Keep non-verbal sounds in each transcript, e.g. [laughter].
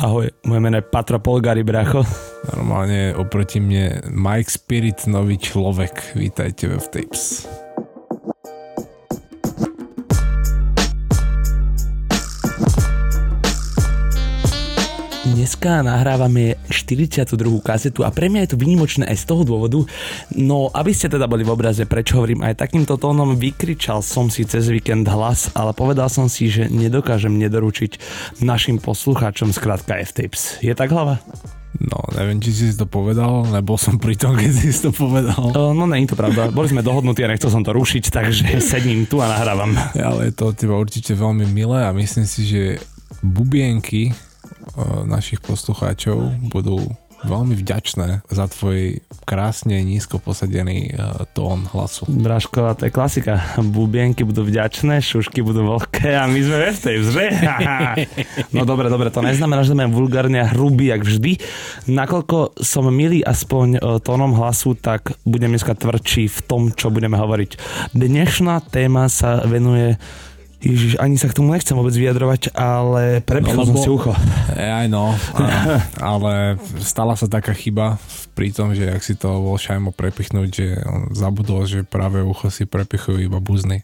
Ahoj, moje meno je Patra Polgari, bracho. Normálne oproti mne Mike Spirit, nový človek. Vítajte v Tapes. Dneska nahrávame 42. kazetu a pre mňa je to vynimočné aj z toho dôvodu, no aby ste teda boli v obraze, prečo hovorím aj takýmto tónom, vykričal som si cez víkend hlas, ale povedal som si, že nedokážem nedoručiť našim poslucháčom skrátka F-Tapes. Je tak hlava? No, neviem, či si to povedal, nebol som pri tom, keď si to povedal. O, no, nie je to pravda. Boli sme dohodnutí a nechcel som to rušiť, takže [laughs] sedím tu a nahrávam. Ale je to od teba určite veľmi milé a myslím si, že bubienky našich poslucháčov budú veľmi vďačné za tvoj krásne nízko posadený tón hlasu. Bráško, to je klasika. Bubienky budú vďačné, šušky budú veľké a my sme Westapes, [laughs] že? no dobre, dobre, to neznamená, že sme vulgárne a hrubí, jak vždy. Nakoľko som milý aspoň tónom hlasu, tak budem dneska tvrdší v tom, čo budeme hovoriť. Dnešná téma sa venuje Ježiš, ani sa k tomu nechcem vôbec vyjadrovať, ale prepichol no, som si ucho. Aj no, ale stala sa taká chyba pri tom, že ak si to bol Šajmo prepichnúť, že on zabudol, že práve ucho si prepichujú iba buzny.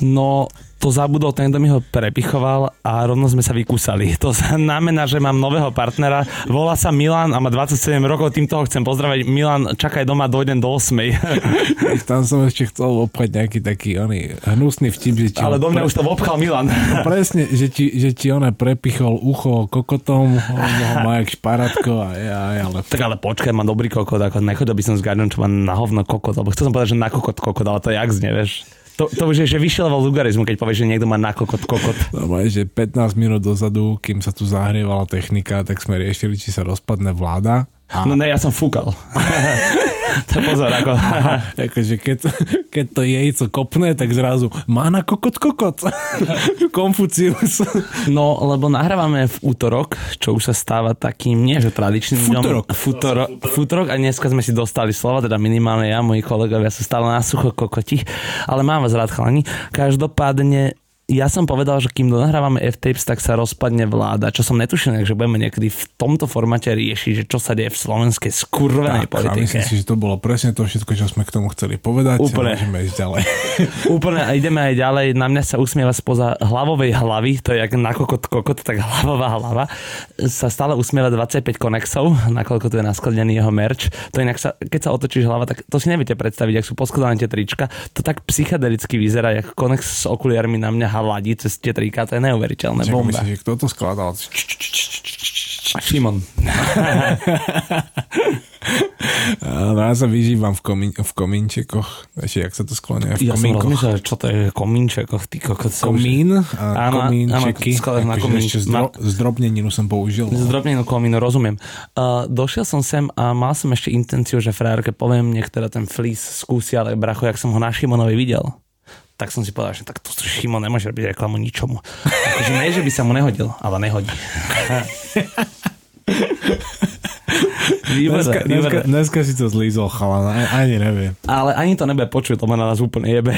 No, to zabudol ten, kto mi ho prepichoval a rovno sme sa vykúsali. [laughs] To znamená, že mám nového partnera, volá sa Milan a má 27 rokov, týmto ho chcem pozdraviť. Milan, čakaj doma, dojdem do 8. Tam som ešte chcel opať nejaký taký oný hnusný vtip, že ti Ale do mňa pre... už to obchal Milan. No presne, že ti, že ti on prepichol ucho kokotom, on ho má jak šparatko a ja, ale... Tak ale počkaj, mám dobrý kokot, ako nechodil by som s Gardom, čo má na hovno kokot, lebo chcel som povedať, že na kokot kokot, ale to je jak znie, vieš. To, to už je, že vyšiel vulgarizmu, keď povieš, že niekto má na kokot kokot. No, že 15 minút dozadu, kým sa tu zahrievala technika, tak sme riešili, či sa rozpadne vláda. A... No ne, ja som fúkal. [laughs] [laughs] to pozor, ako... akože keď, keď to jejco kopne, tak zrazu má na kokot kokot. [laughs] Konfucius. no, lebo nahrávame v útorok, čo už sa stáva takým, nie že tradičným futorok. dňom. Futorok. Futorok a dneska sme si dostali slova, teda minimálne ja, moji kolegovia sú stále na sucho kokoti, ale mám vás rád chalani. Každopádne ja som povedal, že kým nahrávame F-Tapes, tak sa rozpadne vláda, čo som netušil, že budeme niekedy v tomto formáte riešiť, že čo sa deje v slovenskej skurvenej tak, politike. myslím si, že to bolo presne to všetko, čo sme k tomu chceli povedať. Úplne. Môžeme ísť ďalej. [laughs] Úplne a ideme aj ďalej. Na mňa sa usmieva spoza hlavovej hlavy, to je jak na kokot kokot, tak hlavová hlava. Sa stále usmieva 25 konexov, nakoľko tu je naskladený jeho merch. To inak sa, keď sa otočíš hlava, tak to si neviete predstaviť, ak sú poskladané tie trička. To tak psychedelicky vyzerá, jak konex s okuliarmi na mňa hladí cez tie triká, to je neuveriteľné. Čak, Bomba. Myslíš, že kto to skladal? Šimon. No ja sa vyžívam v, komín, v komínčekoch. Ešte, jak sa to sklonia? V ja komínkoch. som rozmýšľal, čo to je komínčekoch. Ty kokot, Komín a áno, komínčeky. Áno, na komín. Ešte zdro, zdrobneninu som použil. No. Zdrobneninu komínu, rozumiem. Uh, došiel som sem a mal som ešte intenciu, že frajerke poviem, niektorá ten flis skúsia, ale bracho, jak som ho na Šimonovi videl tak som si povedal, že tak to Šimon nemôže robiť reklamu ničomu. Takže nie, že by sa mu nehodil, ale nehodí. [laughs] Výborné, dneska, dneska, dneska si to zlízol, chalan, ani neviem. Ale ani to nebude počuť, to ma na nás úplne jebe.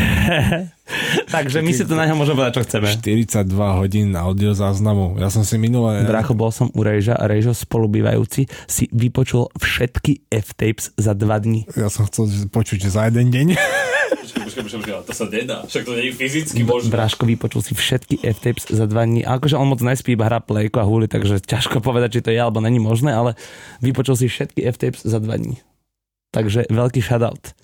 [laughs] Takže my si to na ňo môžeme povedať, čo chceme. 42 hodín audio záznamu. Ja som si minulé... Bracho, bol som u Rejža a Rejžo spolubývajúci si vypočul všetky F-tapes za dva dní. Ja som chcel počuť za jeden deň. [laughs] Počkaj, počkaj, počkaj, to sa nedá. Však to nie je fyzicky možné. Bráško vypočul si všetky F-tapes za dva dní. Akože on moc nespí, iba hrá plejko a húli, takže ťažko povedať, či to je alebo není možné, ale vypočul si všetky F-tapes za dva dní. Takže veľký shoutout.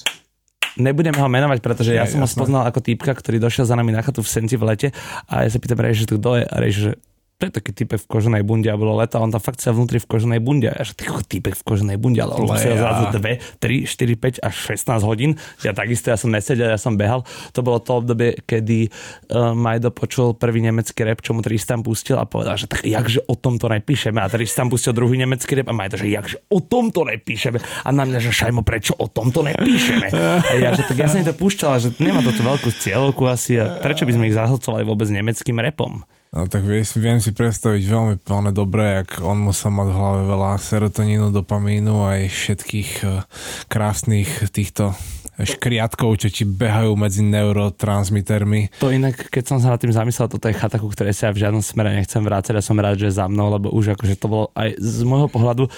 Nebudem ho menovať, pretože ja, ja som ho spoznal ako týpka, ktorý došiel za nami na chatu v Senci v lete a ja sa pýtam, že kto je a že to je taký typek v koženej bunde a bolo leto a on tam fakt sa vnútri v koženej bunde a že typek v koženej bunde, ale on musel zrazu 2, 3, 4, 5 až 16 hodín. Ja takisto, ja som nesedel, ja som behal. To bolo to obdobie, kedy uh, Majdo počul prvý nemecký rap, čo mu Tristan pustil a povedal, že tak jakže o tomto nepíšeme. A Tristan pustil druhý nemecký rap a Majdo, že jakže o tomto nepíšeme. A na mňa, že šajmo, prečo o tomto nepíšeme? A ja, že tak ja som to púšťal, že nemá to veľkú cieľovku asi a prečo by sme ich zahlcovali vôbec nemeckým repom? No tak viem, viem si predstaviť veľmi plne dobre, ak on musel mať v hlave veľa serotonínu, dopamínu aj všetkých uh, krásnych týchto škriatkov, čo ti behajú medzi neurotransmitermi. To inak, keď som sa nad tým zamyslel, toto je chata, ku ktorej sa ja v žiadnom smere nechcem vrácať a som rád, že za mnou, lebo už akože to bolo aj z môjho pohľadu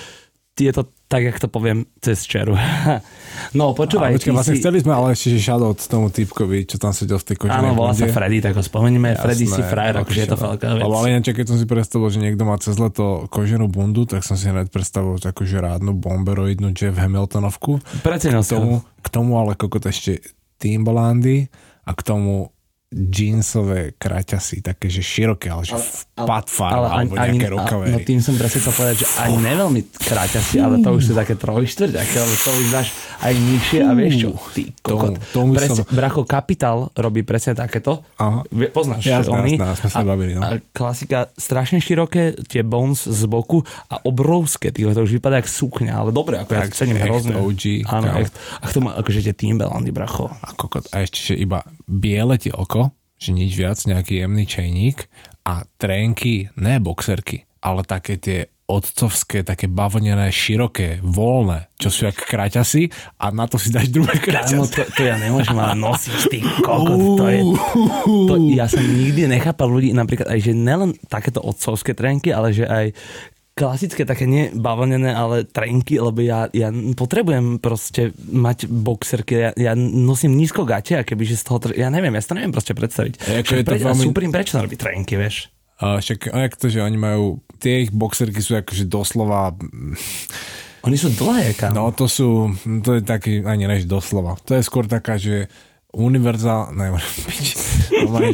je to tak, jak to poviem, cez čeru. [laughs] no, počúvaj. Počkaj, vlastne si... chceli sme ale ešte shoutout tomu typkovi, čo tam sedel v tej koženej Áno, volá sa Freddy, tak ho spomeníme. Jasné, Freddy si frajer, akože je to veľká vec. Ale ináč, keď som si predstavil, že niekto má cez leto koženú bundu, tak som si hneď predstavil takú žrádnu bomberoidnú Jeff Hamiltonovku. Precenil k tomu, k tomu ale kokot ešte Timbalandy a k tomu jeansové kraťasy, také, že široké, ale že patfar, ale, alebo ani, nejaké rukavery. No tým som presne to povedať, že ani neveľmi kraťasy, ale to už sú také trojštvrťaké, lebo to už dáš aj nižšie a vieš čo, ty kokot. Tomu, tomu presne, som... Bracho Capital robí presne takéto. Aha. Poznáš, jasná, oni. Sme sa bavili, no. a klasika, strašne široké, tie bones z boku a obrovské, tyhle, to už vypadá jak sukňa, ale dobre, ako tak, ja cením hrozne. OG. Áno, a k tomu akože tie Timberlandy, bracho. A kokot, a ešte, že iba biele tie oko, že nič viac, nejaký jemný čajník a trénky, ne boxerky, ale také tie otcovské, také bavlnené, široké, voľné, čo sú jak kraťasy a na to si dáš druhé kraťasy. Kámo, to, to ja nemôžem ale nosiť, ty kokot, to je... To, ja som nikdy nechápal ľudí, napríklad aj, že nelen takéto otcovské trenky, ale že aj klasické také nebavlnené, ale trenky, lebo ja, ja potrebujem proste mať boxerky, ja, ja nosím nízko gate a kebyže z toho, ja neviem, ja si to neviem proste predstaviť. A ako je to pre, veľmi... Supreme prečo robí trenky, vieš? A však, a jak to, že oni majú, tie ich boxerky sú akože doslova... Oni sú dlhé, kam. No to sú, to je taký, ani než doslova. To je skôr taká, že univerzál, [laughs] neviem,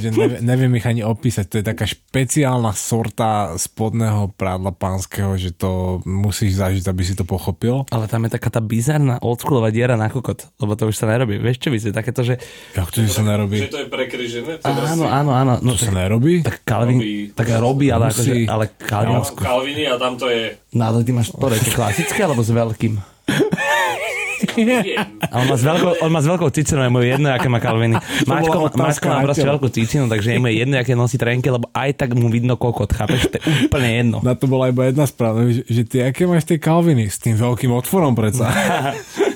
že neviem, neviem ich ani opísať, to je taká špeciálna sorta spodného prádla pánskeho, že to musíš zažiť, aby si to pochopil. Ale tam je taká tá bizarná oldschoolová diera na kokot, lebo to už sa nerobí. Vieš čo myslíš, takéto, že... Jak to, že sa nerobí? Že to je prekryžené? Áno, áno, áno. No, to tak, sa nerobí? Tak Calvin, robí. tak robí, ale, akože, ale Calvin... Calviny a tam to je... No ale ty máš to, je klasické alebo s veľkým? [laughs] A on má s veľkou, on má s veľkou cicinou, je mu jedno, aké má kalviny. [laughs] Mačko, Mačko má proste veľkú cicinu, takže je mu jedno, aké nosí trenky, lebo aj tak mu vidno kokot, chápeš? To je úplne jedno. Na to bola iba jedna správa, že, že ty aké máš tie kalviny s tým veľkým otvorom predsa. [laughs]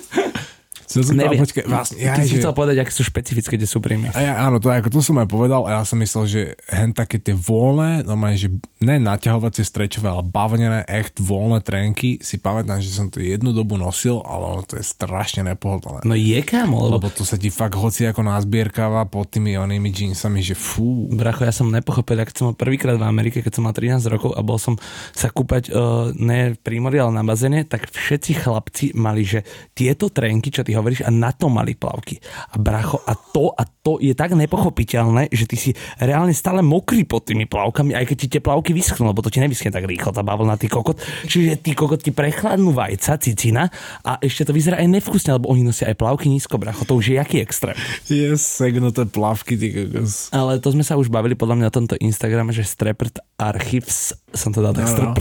Chcel som Neviem. Počkej, vlastne, ja, Ty si že... chcel povedať, aké sú špecifické tie súprimie. A ja, áno, to, ako, to som aj povedal a ja som myslel, že hen také tie voľné, no že ne naťahovacie strečové, ale bavnené, echt voľné trenky, si pamätám, že som to jednu dobu nosil, ale ono to je strašne nepohodlné. No je kámo, lebo... lebo to sa ti fakt hoci ako nazbierkáva pod tými onými jeansami, že fú. Bracho, ja som nepochopil, keď som prvýkrát v Amerike, keď som mal 13 rokov a bol som sa kúpať uh, ne v prímori, ale na bazéne, tak všetci chlapci mali, že tieto trenky, čo ty hovoríš, hovoríš, a na to mali plavky. A bracho, a to, a to je tak nepochopiteľné, že ty si reálne stále mokrý pod tými plavkami, aj keď ti tie plavky vyschnú, lebo to ti nevyschne tak rýchlo, tá bavlna, ty kokot. Čiže ty kokot ti prechladnú vajca, cicina a ešte to vyzerá aj nevkusne, lebo oni nosia aj plavky nízko, bracho, to už je jaký extrém. Je yes, segnuté plavky, ty kokos. Ale to sme sa už bavili podľa mňa na tomto Instagrame, že Strepert Archives, som to dal tak no, no.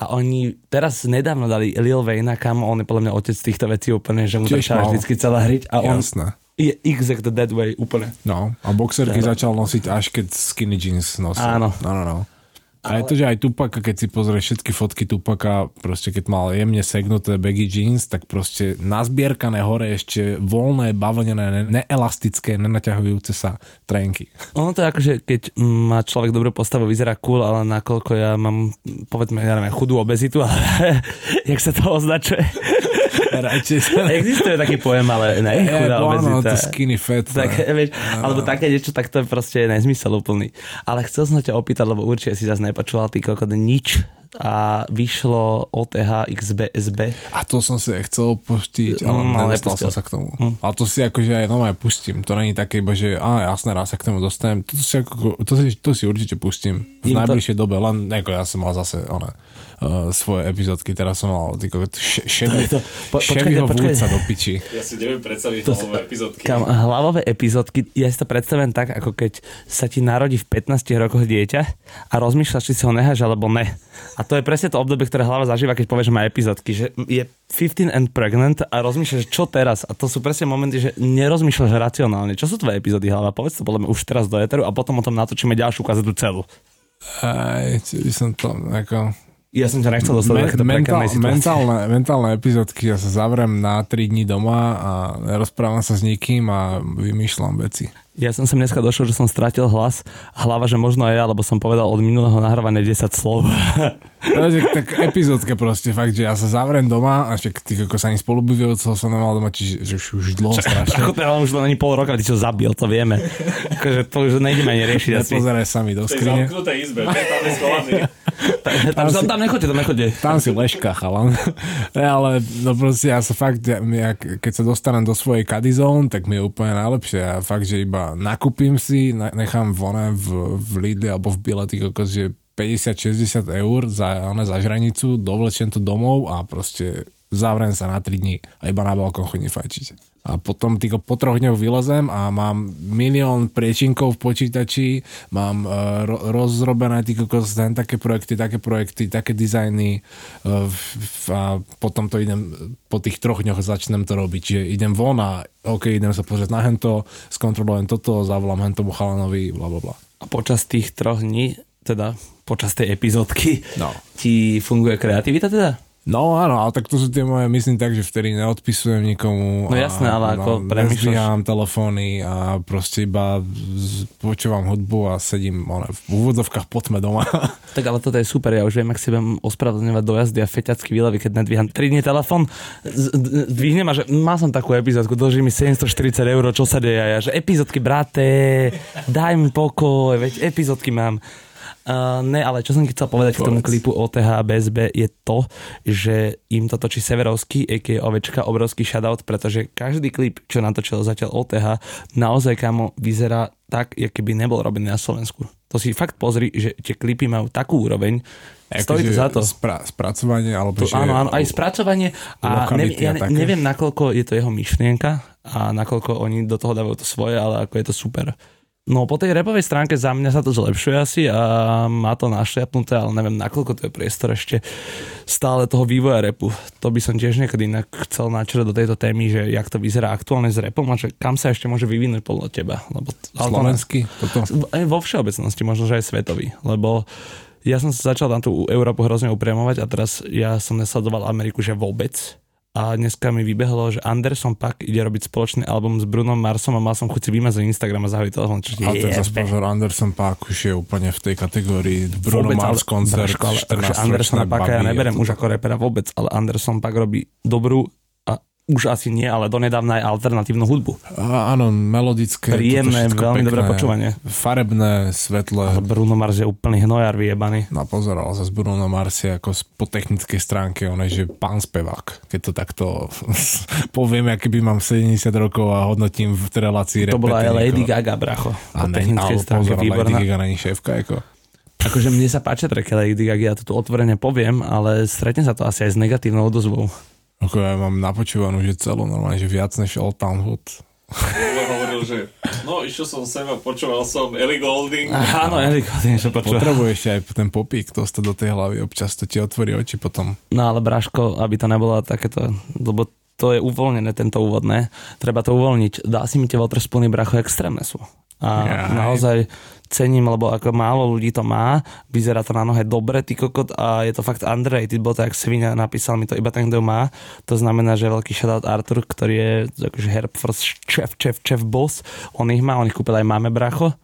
A oni teraz nedávno dali Lil Wayne, kam on je podľa mňa otec týchto vecí úplne, že mu začal vždycky celá hriť a on Jasné. je exact the dead way úplne. No, a boxerky začal nosiť až keď skinny jeans nosil. Áno. No, no, no. A je to, že aj Tupaka, keď si pozrieš všetky fotky Tupaka, proste keď mal jemne segnuté baggy jeans, tak proste nazbierkané hore ešte voľné, bavlnené, neelastické, nenaťahujúce sa trenky. Ono to je akože, keď má človek dobrú postavu, vyzerá cool, ale nakoľko ja mám, povedzme, ja neviem, chudú obezitu, [laughs] ale jak sa to označuje? Radšej sa... [laughs] Existuje taký pojem, ale ne, chudá yeah, obezita. to skinny fat. Tak, vieš, no. alebo také niečo, tak to je proste nezmysel úplný. Ale chcel som ťa opýtať, lebo určite si zase nepočúval ty kokot nič a vyšlo OTH XBSB. A to som si chcel pustiť, ale mm, nedostal som sa k tomu. Mm. A to si akože aj nové pustím. To není také iba, že á, jasné, raz sa k tomu dostanem. To si, ako, to si, to si určite pustím v najbližšej to... dobe, len ako ja som mal zase one, uh, svoje epizódky, teraz som mal týko, šedý, po, šedýho vúca do piči. Ja si neviem predstaviť to, hlavové epizódky. Kam, hlavové epizódky, ja si to predstavím tak, ako keď sa ti narodí v 15 rokoch dieťa a rozmýšľaš, či si ho necháš alebo ne. A to je presne to obdobie, ktoré hlava zažíva, keď povieš, že má epizódky, že je 15 and pregnant a rozmýšľaš, čo teraz. A to sú presne momenty, že nerozmýšľaš racionálne. Čo sú tvoje epizódy hlava? Povedz to podľa mňa už teraz do eteru a potom o tom natočíme ďalšiu kazetu celú. Aj, by som to ako... Ja som ťa nechcel dostať do takéto mentál, mentálne, mentálne epizódky, ja sa zavrem na 3 dní doma a rozprávam sa s nikým a vymýšľam veci. Ja som sem dneska došiel, že som stratil hlas. Hlava, že možno aj ja, lebo som povedal od minulého nahrávania 10 slov. No, že tak epizódka proste, fakt, že ja sa zavrem doma a však ty ako sa ani spolubývajúceho som nemal doma, čiže že už, už dlho strašne. Ako teda už to není pol roka, ty čo zabil, to vieme. Akože to už nejdeme ani riešiť. Nepozeraj sa mi do skrine. zamknutej izbe, tam je. Tam, tam, tam nechoďte, tam nechoďte. Tam si leška, chalan. Ne, ale no proste ja sa fakt, ja, ja, keď sa dostanem do svojej zone, tak mi je úplne najlepšie. Ja fakt, že iba nakúpim si, nechám vone v, v Lidli alebo v kokos, že 50-60 eur za, one, za žranicu, dovlečiem to domov a proste zavrem sa na 3 dní a iba na balkón chodím fajčiť. A potom týko po troch dňoch vylezem a mám milión priečinkov v počítači, mám uh, ro- rozrobené ten také projekty, také projekty, také dizajny uh, a potom to idem, po tých troch dňoch začnem to robiť. Čiže idem von a OK, idem sa pozrieť na hento, skontrolujem toto, zavolám hentomu chalanovi, bla bla bla. A počas tých troch dní, teda počas tej epizódky, No. ti funguje kreativita teda? No áno, ale tak to sú tie moje, myslím tak, že vtedy neodpisujem nikomu. No jasné, ale ako premýšľaš- nezdvíham telefóny a proste iba počúvam hudbu a sedím one, v úvodzovkách pod tme doma. [laughs] Tak ale toto je super, ja už viem, ak si budem ospravedlňovať dojazdy a feťacky výlevy, keď nedvíham 3 dní d- dvihnem a že mal som takú epizódku, dlží mi 740 eur, čo sa deje, a ja, že epizódky, brate, daj mi pokoj, veď epizódky mám. Uh, ne, ale čo som chcel povedať k tomu Povedz. klipu OTH BSB je to, že im to točí Severovský, a.k.a. Ovečka, obrovský shoutout, pretože každý klip, čo natočil zatiaľ OTH, naozaj kamo vyzerá tak, jak keby nebol robený na Slovensku. To si fakt pozri, že tie klipy majú takú úroveň, stojí to Akože za to. Spra- spracovanie, alebo To, že... áno, áno, aj spracovanie a neviem, ja ne- neviem, nakoľko je to jeho myšlienka a nakoľko oni do toho dávajú to svoje, ale ako je to super. No po tej repovej stránke za mňa sa to zlepšuje asi a má to našliapnuté, ale neviem, nakoľko to je priestor ešte stále toho vývoja repu. To by som tiež niekedy inak chcel načrať do tejto témy, že jak to vyzerá aktuálne s repom a že kam sa ešte môže vyvinúť podľa teba. Lebo, Slovenský? Toto? aj vo všeobecnosti, možno, že aj svetový, lebo ja som sa začal na tú Európu hrozne upriamovať a teraz ja som nesledoval Ameriku, že vôbec. A dneska mi vybehlo, že Anderson Paak ide robiť spoločný album s Brunom Marsom a mal som chuť si vymazať Instagram a zahojiť telefón. Čo Ale ten pozor, Anderson Paak už je úplne v tej kategórii Bruno vôbec, Mars koncert, Braško, ale akože 14 Andersona Paaka ja to- už ako repera vôbec, ale Anderson Paak robí dobrú už asi nie, ale donedávna aj alternatívnu hudbu. Á, áno, melodické. Príjemné, veľmi dobré pekné, počúvanie. Farebné, Ale svetlé. Bruno Mars je úplný hnojar vyjebaný. No pozor, ale zase Bruno Mars je ako z- po technickej stránke, on je, že pán spevák. Keď to takto [laughs] poviem, aký by mám 70 rokov a hodnotím v relácii To bola aj Lady. Gaga, bracho. A Po ne, technickej ale stránke pozor, Lady výborná. Gaga není šéfka, ako. Akože mne sa páčia tracky Lady Gaga, ja to tu otvorene poviem, ale stretne sa to asi aj s negatívnou odozvou. Ako ja mám napočúvanú, že celú normálne, že viac než Old Town Hood. Hovoril, že no išiel som sem a počúval som Ellie Golding. Áno, Eliko, ty niečo počúva. Potrebuješ aj ten popík dostať do tej hlavy, občas to ti otvorí oči potom. No ale Braško, aby to nebolo takéto, lebo to je uvoľnené, tento úvodné, treba to uvoľniť. Dá si mi tie Waterspoony, bracho, extrémne sú. A Jaj. naozaj cením, lebo ako málo ľudí to má, vyzerá to na nohe dobre, ty kokot, a je to fakt underrated, bol to jak Svinia, napísal mi to iba ten, kto má, to znamená, že veľký shoutout Artur, ktorý je akože Herfors chef, chef, chef boss, on ich má, on ich kúpil aj máme bracho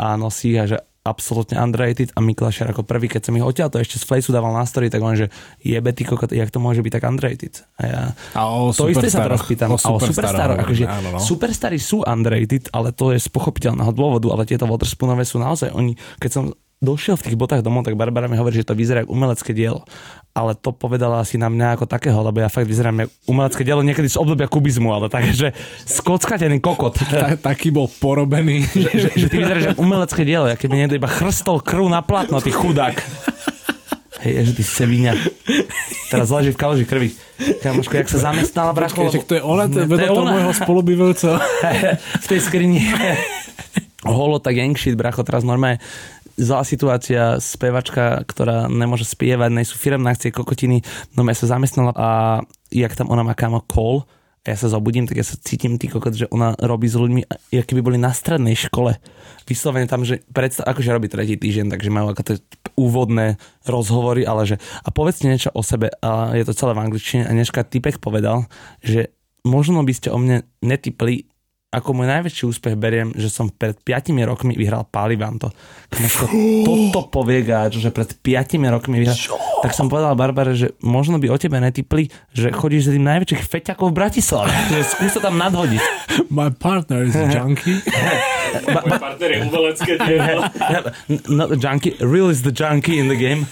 a nosí a že absolútne underrated a Miklášer ako prvý, keď som ich odtiaľ to ešte z Flejsu dával na story, tak on, že jebe ty kokot, jak to môže byť tak underrated? A ja, A o to isté sa teraz pýtam. o A o superstaroch, superstaroch, akože áno, no. superstary sú underrated, ale to je z pochopiteľného dôvodu, ale tieto Waterspoonové sú naozaj, oni, keď som došiel v tých botách domov, tak Barbara mi hovorí, že to vyzerá ako umelecké dielo. Ale to povedala asi na mňa ako takého, lebo ja fakt vyzerám ako umelecké dielo niekedy z obdobia kubizmu, ale tak, že skockatený kokot. [laughs] Ta, taký bol porobený. [laughs] že, že ty vyzeráš ako umelecké dielo, ja keby niekto iba chrstol krv na platno, ty chudák. Hej, že ty sevíňa. Teraz leží v kalži krvi. Kamoško, jak sa zamestnala, bracho, Počkej, to je ona, to je toho ona. môjho spolubývajúceho. [laughs] v tej skrini. Holo tak gang shit, bracho, teraz normálne zlá situácia, spevačka, ktorá nemôže spievať, nej sú firemné akcie kokotiny, no sa zamestnala a jak tam ona má kámo call, a ja sa zobudím, tak ja sa cítim ty kokot, že ona robí s ľuďmi, ako keby boli na strednej škole. Vyslovene tam, že predstav, akože robí tretí týždeň, takže majú to úvodné rozhovory, ale že a povedzte niečo o sebe a je to celé v angličtine a dneska typek povedal, že možno by ste o mne netypli ako môj najväčší úspech beriem, že som pred 5 rokmi vyhral Palivanto. Kamoško, toto povie gáč, že pred 5 rokmi vyhral. Tak som povedal Barbare, že možno by o tebe netypli, že chodíš s tým najväčších feťakov v Bratislave. Že skús sa tam nadhodiť. My partner is a [laughs] junkie. Môj partner je umelecké dielo. [laughs] Not junkie, real is the junkie in the game.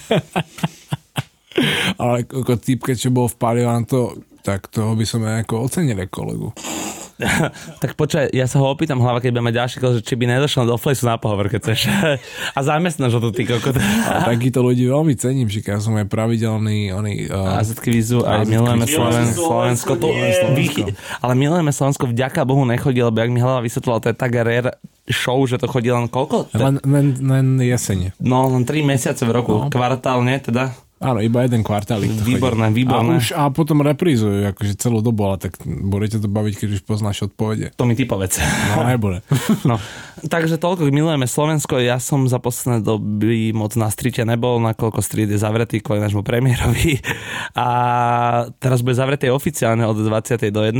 Ale ako typ, keď čo bol v Palivanto, tak toho by som aj ako ocenil kolegu. [laughs] tak počkaj, ja sa ho opýtam hlava, keď budeme ďalší že či by nedošlo do flesu na pohovor, keď chceš. [laughs] A zamestnáš ho tu, ty kokot. Takýto ľudí veľmi cením, že ja som aj pravidelný oni, uh, AZK Vizu, aj milujeme Sloven, Slovensko. To, Slovensko. ale milujeme Slovensko, vďaka Bohu nechodí, lebo jak mi hlava vysvetlila, to je tak rare show, že to chodí len koľko? len, len, len jesene. No, len 3 mesiace v roku, No. kvartálne teda. Áno, iba jeden kvartálik. to Výborné, chodí. výborné. A, už, a potom reprízujú akože celú dobu, ale tak budete to baviť, keď už poznáš odpovede. To mi ty povedz. No, nebude. [laughs] No, takže toľko milujeme Slovensko. Ja som za posledné doby moc na strite nebol, nakoľko street je zavretý kvôli nášmu premiérovi. A teraz bude zavretý oficiálne od 20. do 1.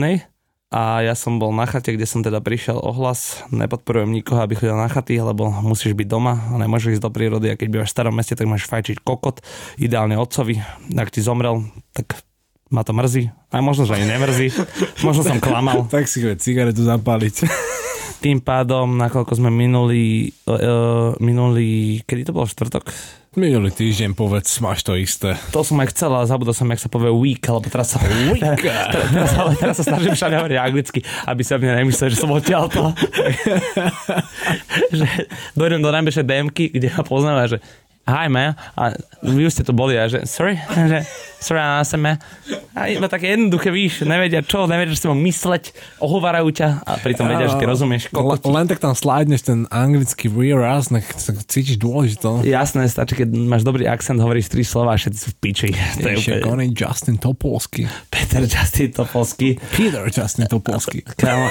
A ja som bol na chate, kde som teda prišiel ohlas. Nepodporujem nikoho, aby chodil na chaty, lebo musíš byť doma a nemôžeš ísť do prírody. A keď bývaš v starom meste, tak máš fajčiť kokot, ideálne otcovi. Ak ti zomrel, tak ma to mrzí. A možno, že ani nemrzí. Možno som klamal. [laughs] tak si chveď cigaretu zapáliť. Tým pádom, nakoľko sme minulý, uh, minulý, kedy to bol štvrtok? Minulý týždeň povedz, máš to isté. To som aj chcel, ale zabudol som, jak sa povie week, lebo teraz sa, [laughs] teraz, teraz, ale teraz sa snažím všade hovoriť anglicky, aby sa mne nemysleli, že som odtiaľ to. [laughs] [laughs] že dojdem do najbližšej DMky, kde ma poznáva, že hi man, a vy už ste tu boli a že sorry, [laughs] že sorry, a sem a iba také jednoduché, víš, nevedia čo, nevedia, že si mám mysleť, ohovarajú ťa a pritom vedia, že ty rozumieš. Kokoti. len tak tam sládneš ten anglický rear nech sa cítiš dôležito. Jasné, stačí, keď máš dobrý akcent, hovoríš tri slova a všetci sú v piči. [laughs] To je Ešte úplne... Justin Topolsky. Peter Justin Topolsky. Peter Justin Topolsky. Kámo,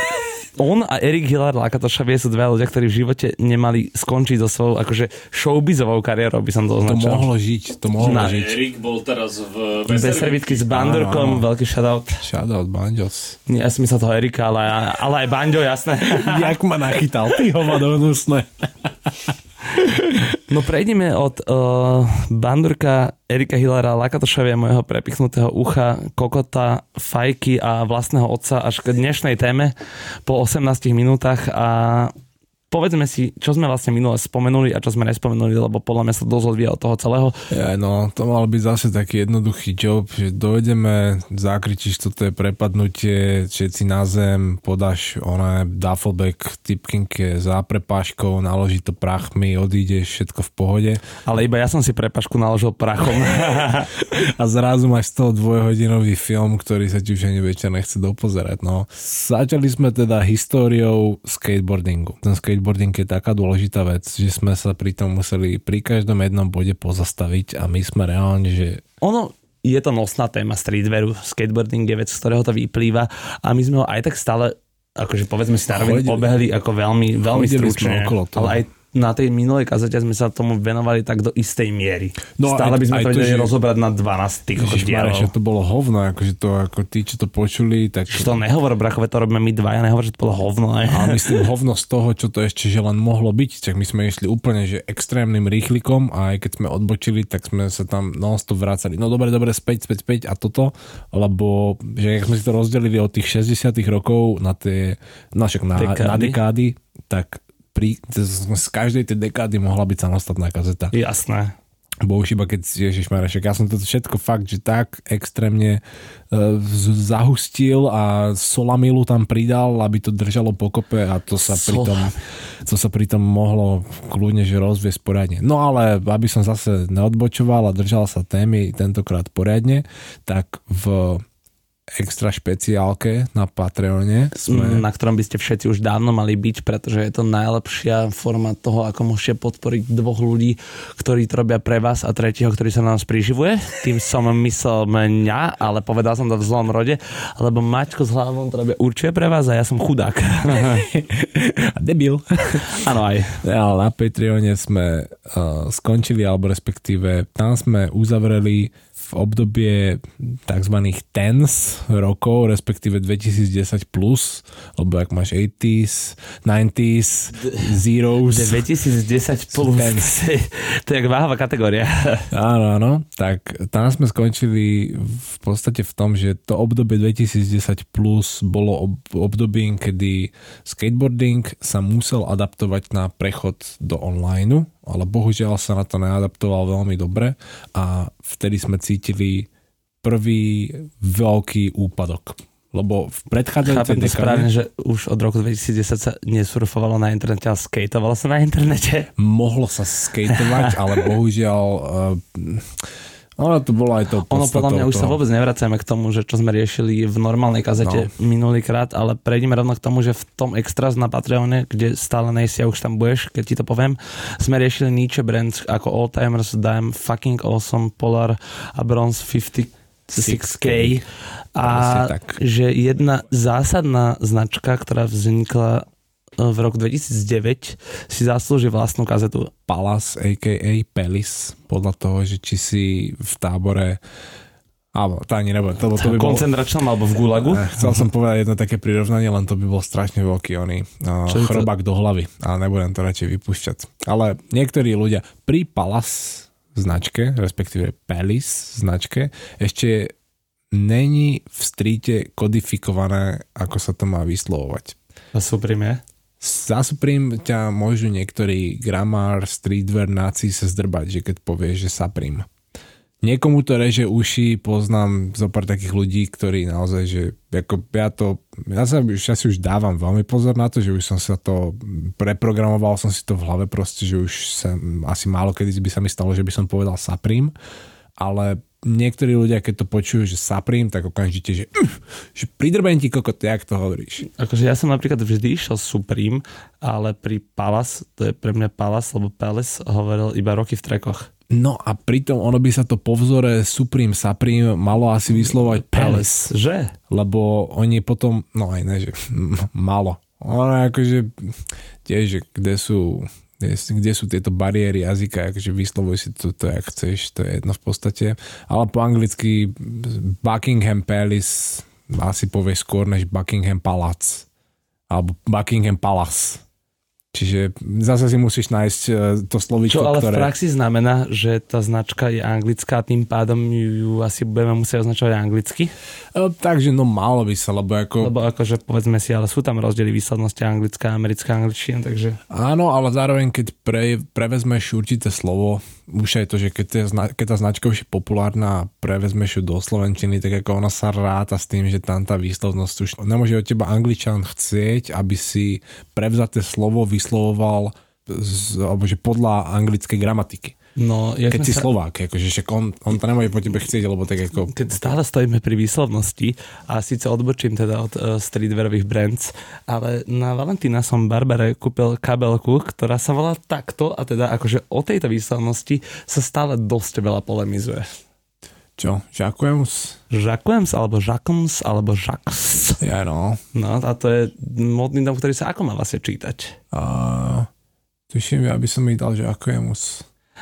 on a Erik Hiller Lakatoša vie sú dva ľudia, ktorí v živote nemali skončiť so svojou akože showbizovou kariérou, by som to To označil. mohlo žiť, to mohlo Na- žiť. Erik bol teraz v Bez servitky s Bandurkom, Áno, áno. veľký shoutout. Shoutout Banjos. Nie, Ja som myslel toho Erika, ale, ale aj Banjo, jasné. Jak ma nachytal, ty hovado hnusné. [laughs] No prejdeme od uh, Bandurka, Erika Hillera, Lakatošovia, môjho prepichnutého ucha, kokota, fajky a vlastného otca až k dnešnej téme po 18 minútach a povedzme si, čo sme vlastne minule spomenuli a čo sme nespomenuli, lebo podľa mňa sa dosť odvíja od toho celého. Ja, no, to mal byť zase taký jednoduchý job, že dojdeme, zakričíš, toto je prepadnutie, všetci na zem, podáš ona duffelback typkinke za prepáškou, naloží to prachmi, odídeš, všetko v pohode Ale iba ja som si prepašku naložil prachom. [laughs] a zrazu máš z toho dvojhodinový film, ktorý sa ti už ani večer nechce dopozerať. No. Začali sme teda históriou skateboardingu. Ten skateboarding je taká dôležitá vec, že sme sa pri tom museli pri každom jednom bode pozastaviť a my sme reálne, že ono je to nosná téma streetwearu, skateboarding je vec, z ktorého to vyplýva a my sme ho aj tak stále akože povedzme si na rovinu obehli ako veľmi, veľmi stručne. okolo toho. Ale aj na tej minulej kazete sme sa tomu venovali tak do istej miery. No Stále aj- by sme to vedeli že- rozobrať na 12 tých Ježišmarja, že dielov. to bolo hovno, akože to ako tí, čo to počuli, tak... Že to nehovor, brachové, to robíme my dvaja, nehovor, že to bolo hovno. Ne? A myslím hovno z toho, čo to ešte že len mohlo byť, tak my sme išli úplne že extrémnym rýchlikom a aj keď sme odbočili, tak sme sa tam non-stop vracali. No dobre, dobre, späť, späť, späť a toto, lebo že ak sme si to rozdelili od tých 60 rokov na tie, no však na, na dekády, tak pri, z, každej tej dekády mohla byť samostatná kazeta. Jasné. Bo už iba keď, Ježiš však ja som to všetko fakt, že tak extrémne uh, zahustil a solamilu tam pridal, aby to držalo pokope a to sa pritom, to sa pritom mohlo kľudne, že rozviesť poriadne. No ale aby som zase neodbočoval a držal sa témy tentokrát poriadne, tak v extra špeciálke na Patreone. Sme... na ktorom by ste všetci už dávno mali byť, pretože je to najlepšia forma toho, ako môžete podporiť dvoch ľudí, ktorí to robia pre vás a tretieho, ktorý sa na nás priživuje. Tým som myslel mňa, ale povedal som to v zlom rode, lebo Maťko s hlavou to robia určite pre vás a ja som chudák. [laughs] A debil. Áno aj. Ale na Patreone sme uh, skončili, alebo respektíve tam sme uzavreli obdobie tzv. tens rokov, respektíve 2010 plus, lebo ak máš 80s, 90s, zeros. 2010 plus. [laughs] to je jak váhová kategória. Áno, áno. Tak tam sme skončili v podstate v tom, že to obdobie 2010 plus bolo ob- obdobím, kedy skateboarding sa musel adaptovať na prechod do online, ale bohužiaľ sa na to neadaptoval veľmi dobre a vtedy sme cítili prvý veľký úpadok. Lebo v predchádzajúcej dekáde správne, že už od roku 2010 sa nesurfovalo na internete, ale skateovalo sa na internete. mohlo sa skateovať, ale bohužiaľ ono to bolo aj to Ono podľa mňa už sa vôbec nevracajme k tomu, že čo sme riešili v normálnej kazete no. minulýkrát, ale prejdeme rovno k tomu, že v tom extras na Patreone, kde stále nejsi a už tam budeš, keď ti to poviem, sme riešili Nietzsche brands ako Oldtimers, Dime, Fucking Awesome, Polar a Bronze 56K. A Presne tak. že jedna zásadná značka, ktorá vznikla v roku 2009, si zaslúži vlastnú kazetu. Palace, a.k.a. Pelis, podľa toho, že či si v tábore Áno, to ani nebudem. To, to by V bol, koncentračnom alebo v Gulagu. Eh, Chcel som povedať jedno také prirovnanie, len to by bol strašne veľký oný uh, je to? chrobák do hlavy, ale nebudem to radšej vypúšťať. Ale niektorí ľudia pri Palace značke, respektíve Palace značke, ešte není v stríte kodifikované, ako sa to má vyslovovať. A Supreme. Za Supreme ťa môžu niektorí gramár, streetwearnáci sa zdrbať, že keď povieš, že Supreme. Niekomu to reže uši, poznám zo pár takých ľudí, ktorí naozaj, že ako ja to, ja, sa, ja si už dávam veľmi pozor na to, že už som sa to preprogramoval, som si to v hlave proste, že už sa, asi málo kedy by sa mi stalo, že by som povedal Supreme, ale niektorí ľudia, keď to počujú, že Supreme, tak okamžite, že, "Uf, že pridrben ti kokot, jak to hovoríš. Akože ja som napríklad vždy išiel Supreme, ale pri Palace, to je pre mňa Palace, lebo Palace hovoril iba roky v trekoch. No a pritom ono by sa to po vzore Supreme Supreme malo asi vyslovať Palace, Že? lebo oni potom, no aj ne, že [laughs] malo. Ono akože tiež, kde sú kde, sú tieto bariéry jazyka, akože vyslovuj si to, to jak chceš, to je jedno v podstate. Ale po anglicky Buckingham Palace asi povie skôr než Buckingham Palace alebo Buckingham Palace. Čiže zase si musíš nájsť e, to slovíčko, Čo ale ktoré... v praxi znamená, že tá značka je anglická a tým pádom ju asi budeme musieť označovať anglicky? E, takže no malo by sa, lebo ako... Lebo akože povedzme si, ale sú tam rozdiely výslednosti anglická a americká angličtina, takže... Áno, ale zároveň keď pre, prevezmeš určité slovo, už aj to, že keď, je, keď tá značka už je populárna a prevezmeš ju do slovenčiny, tak ako ona sa ráta s tým, že tam tá výslovnosť už nemôže od teba angličan chcieť, aby si prevzaté slovo vyslovoval z, alebo že podľa anglickej gramatiky. No, jak Keď si sa- Slovák, akože však on, on to nemôže po tebe chcieť, lebo tak ako... keď stále stojíme pri výslovnosti a síce odbočím teda od uh, streetwearových brands, ale na Valentína som Barbare kúpil kabelku, ktorá sa volá takto a teda akože o tejto výslovnosti sa stále dosť veľa polemizuje. Čo? Ďakujem. Jacquems alebo Jacquems alebo Jacques. Ja no. No a to je modný dom, ktorý sa ako má vlastne čítať. Uh, tuším, ja by som mi dal Ďakujem.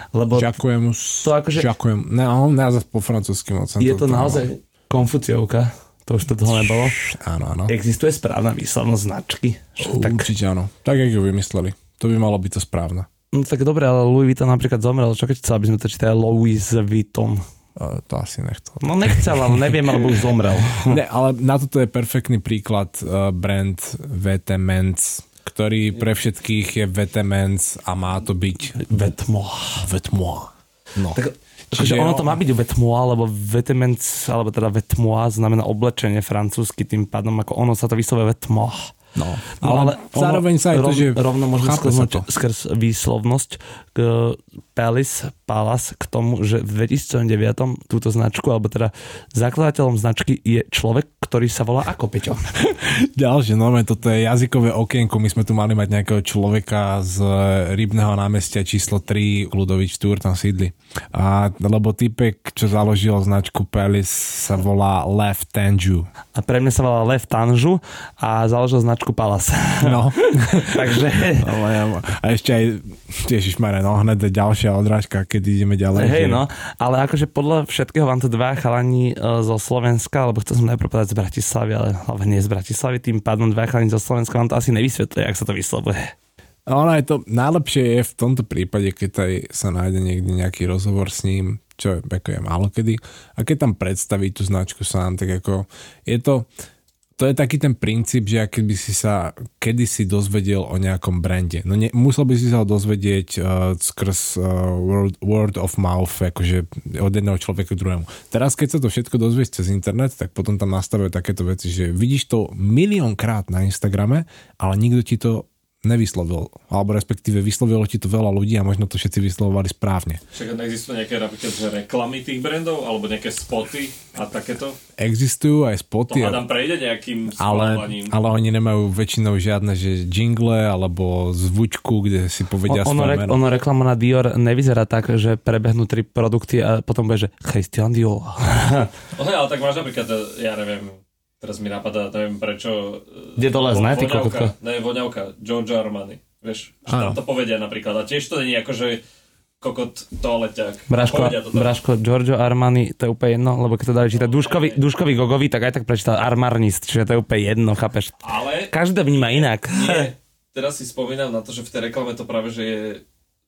Lebo Ďakujem. to akože- Ďakujem. Ne, zase po francúzsky moc. je to tam- naozaj konfuciovka. To už to toho nebolo. Áno, áno. Existuje správna výslovnosť značky. Však Tak, Určite áno. Tak, jak ju vymysleli. To by malo byť to správne. no, tak dobre, ale Louis Vuitton napríklad zomrel. Čo keď chcel, aby sme to čítali Louis Vuitton? Uh, to asi nechcel. No nechcel, ale neviem, alebo už zomrel. [laughs] Ne, ale na toto je perfektný príklad uh, brand VT Men's, ktorý pre všetkých je VT Men's a má to byť Vetmo. Vetmo. No. Tak, Čiže ono to má byť vetmoa, lebo vetemens, alebo teda vetmoa znamená oblečenie francúzsky, tým pádom ako ono sa to vyslovuje vetmoa. No, Ale zároveň sa aj to, že rovno môžeme skrz, skrz výslovnosť k Palace, k tomu, že v 2009 túto značku, alebo teda zakladateľom značky je človek, ktorý sa volá ako Peťo. [laughs] Ďalšie, no toto je jazykové okienko. My sme tu mali mať nejakého človeka z Rybného námestia číslo 3, Ludovič Tour tam sídli. A, lebo typek, čo založil značku Palace, sa volá Lev Tanju. A pre mňa sa volá Lev Tanžu a založil značku Palace. No. [laughs] [laughs] Takže... A ešte aj, ježišmarja, no hned ďalšia odrážka, keď ideme ďalej. Hej, že- no, ale akože podľa všetkého vám to dva chalani e, zo Slovenska, alebo chcel som najprv povedať z Bratislavy, ale hlavne nie z Bratislavy, tým pádom dva chalani zo Slovenska vám to asi nevysvetľuje, jak sa to vyslovuje. A ono je to, najlepšie je v tomto prípade, keď aj sa nájde niekde nejaký rozhovor s ním, čo je, ako je málo kedy, a keď tam predstaví tú značku sám, tak ako je to, to je taký ten princíp, že ak by si sa kedysi dozvedel o nejakom brande. No ne, musel by si sa ho dozvedieť uh, skrz uh, word, word of mouth, akože od jedného človeka k druhému. Teraz, keď sa to všetko dozvieš cez internet, tak potom tam nastavujú takéto veci, že vidíš to miliónkrát na Instagrame, ale nikto ti to nevyslovil, alebo respektíve vyslovilo ti to veľa ľudí a možno to všetci vyslovovali správne. Však neexistuje nejaké napríklad, že reklamy tých brandov, alebo nejaké spoty a takéto? Existujú aj To spoty, hádam prejde nejakým ale, ale oni nemajú väčšinou žiadne, že jingle alebo zvučku, kde si povedia ono, svoje re, meno. ono reklama na Dior nevyzerá tak, že prebehnú tri produkty a potom bude, že Christian Dior. [laughs] No ale tak máš napríklad, ja neviem, teraz mi napadá, neviem prečo... e, Kde to les, ne, ty kokotko? Ne, voňavka, Giorgio Armani. Vieš, že tam to povedia napríklad. A tiež to není ako, že kokot toaleťak. Braško, to. Braško, Giorgio Armani, to je úplne jedno, lebo keď to dali čítať Duškovi, Duškovi Gogovi, tak aj tak prečítal Armarnist, čiže to je úplne jedno, chápeš? Ale Každý to vníma inak. nie, teraz si spomínam na to, že v tej reklame to práve, že je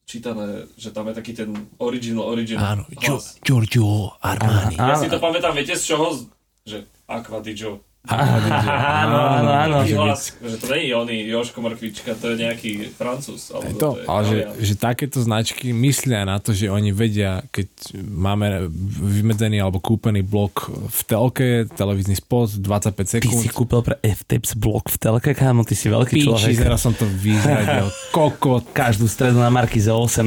čítané, že tam je taký ten original, original Áno. Giorgio Armani. Ja si to pamätám, viete z čoho? Že Aqua di Joe. Áno, áno, áno. To nie je oný Joško Mrkvička, to je nejaký francúz. Alebo to, je ale že, že takéto značky myslia na to, že oni vedia, keď máme vymedzený alebo kúpený blok v telke, televízny spot, 25 Ty sekúnd. si kúpil pre F-Tapes blok v telke, kámo, ty si veľký Píči, človek. teraz som to vyzradil. [laughs] Kokot Každú stredu na Markize o 18.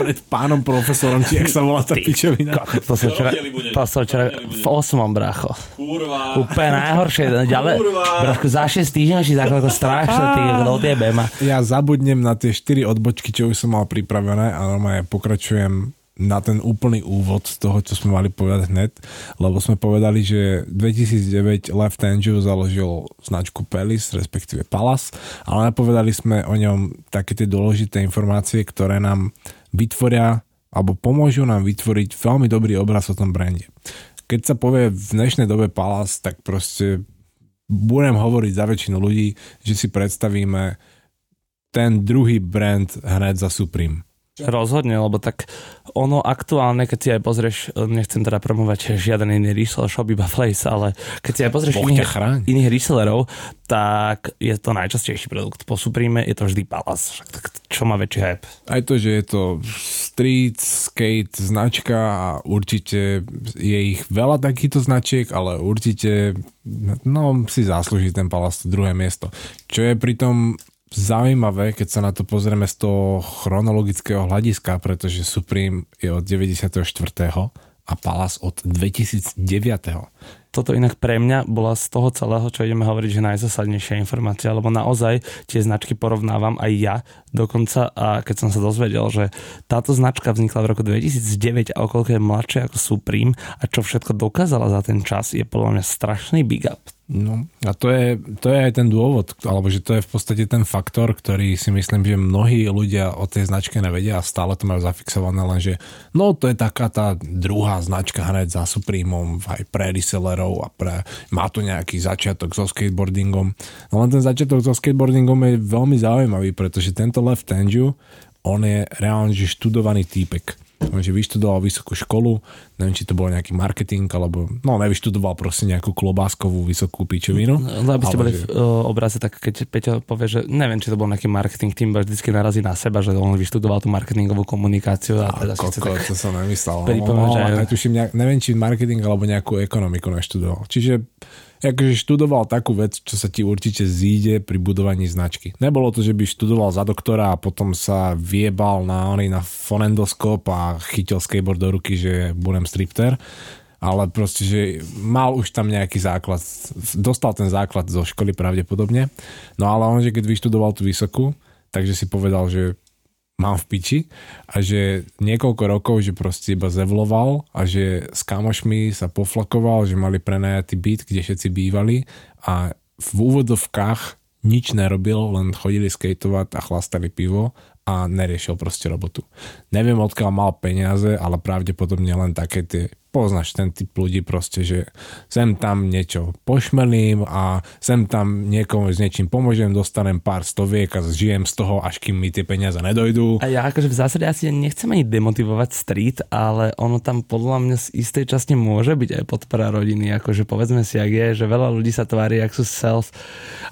pred pánom profesorom, či jak sa volá tá pičovina. to včera, to som včera v 8. bracho. Kurva. Úplne najhoršie. Ďalej, Kurva. brachu, za 6 týždňov si takhle ako strašné, ty odjebe ma. Ja zabudnem na tie 4 odbočky, čo už som mal pripravené a normálne pokračujem na ten úplný úvod z toho, čo sme mali povedať hned, lebo sme povedali, že 2009 Left Angel založil značku Pelis, respektíve Palace, ale nepovedali sme o ňom také tie dôležité informácie, ktoré nám vytvoria alebo pomôžu nám vytvoriť veľmi dobrý obraz o tom brande. Keď sa povie v dnešnej dobe Palace, tak proste budem hovoriť za väčšinu ľudí, že si predstavíme ten druhý brand hned za Supreme. Rozhodne, lebo tak ono aktuálne, keď si aj pozrieš, nechcem teda promovať žiaden iný resell shop, iba Place, ale keď si aj pozrieš Boh iných, iných resellerov, tak je to najčastejší produkt. Po Supreme je to vždy Palace. Tak čo má väčší hype? Aj to, že je to street skate značka a určite je ich veľa takýchto značiek, ale určite no, si zaslúži ten Palace druhé miesto. Čo je pritom zaujímavé, keď sa na to pozrieme z toho chronologického hľadiska, pretože Supreme je od 94. a Palace od 2009. Toto inak pre mňa bola z toho celého, čo ideme hovoriť, že najzásadnejšia informácia, lebo naozaj tie značky porovnávam aj ja dokonca a keď som sa dozvedel, že táto značka vznikla v roku 2009 a okolko je mladšia ako Supreme a čo všetko dokázala za ten čas je podľa mňa strašný big up. No a to je, to je aj ten dôvod, alebo že to je v podstate ten faktor, ktorý si myslím, že mnohí ľudia o tej značke nevedia a stále to majú zafixované, lenže no to je taká tá druhá značka hneď za Supremom aj pre resellerov a pre, má to nejaký začiatok so skateboardingom. No len ten začiatok so skateboardingom je veľmi zaujímavý, pretože tento Lev Tanju, on je reálne že študovaný týpek. Že vyštudoval vysokú školu, neviem, či to bol nejaký marketing, alebo no nevyštudoval proste nejakú klobáskovú vysokú pičovinu. No, aby ste boli že- v uh, obraze, tak keď Peťo povie, že neviem, či to bol nejaký marketing tým, vždycky narazí na seba, že on vyštudoval tú marketingovú komunikáciu a teda si chce Koko, tak... to som nemyslel. [laughs] pripomínam, No, že- ale tuším, nejak, neviem, či marketing alebo nejakú ekonomiku naštudoval. Čiže akože študoval takú vec, čo sa ti určite zíde pri budovaní značky. Nebolo to, že by študoval za doktora a potom sa viebal na, na fonendoskop a chytil skateboard do ruky, že budem stripter ale proste, že mal už tam nejaký základ, dostal ten základ zo školy pravdepodobne, no ale on, že keď vyštudoval tú vysokú, takže si povedal, že mám v piči a že niekoľko rokov, že proste iba zevloval a že s kamošmi sa poflakoval, že mali prenajatý byt, kde všetci bývali a v úvodovkách nič nerobil, len chodili skateovať a chlastali pivo a neriešil proste robotu. Neviem, odkiaľ mal peniaze, ale pravdepodobne len také tie poznáš ten typ ľudí proste, že sem tam niečo pošmelím a sem tam niekomu s niečím pomôžem, dostanem pár stoviek a žijem z toho, až kým mi tie peniaze nedojdú. A ja akože v zásade asi nechcem ani demotivovať street, ale ono tam podľa mňa z istej časti môže byť aj podpora rodiny, akože povedzme si, ak je, že veľa ľudí sa tvári, ak sú self,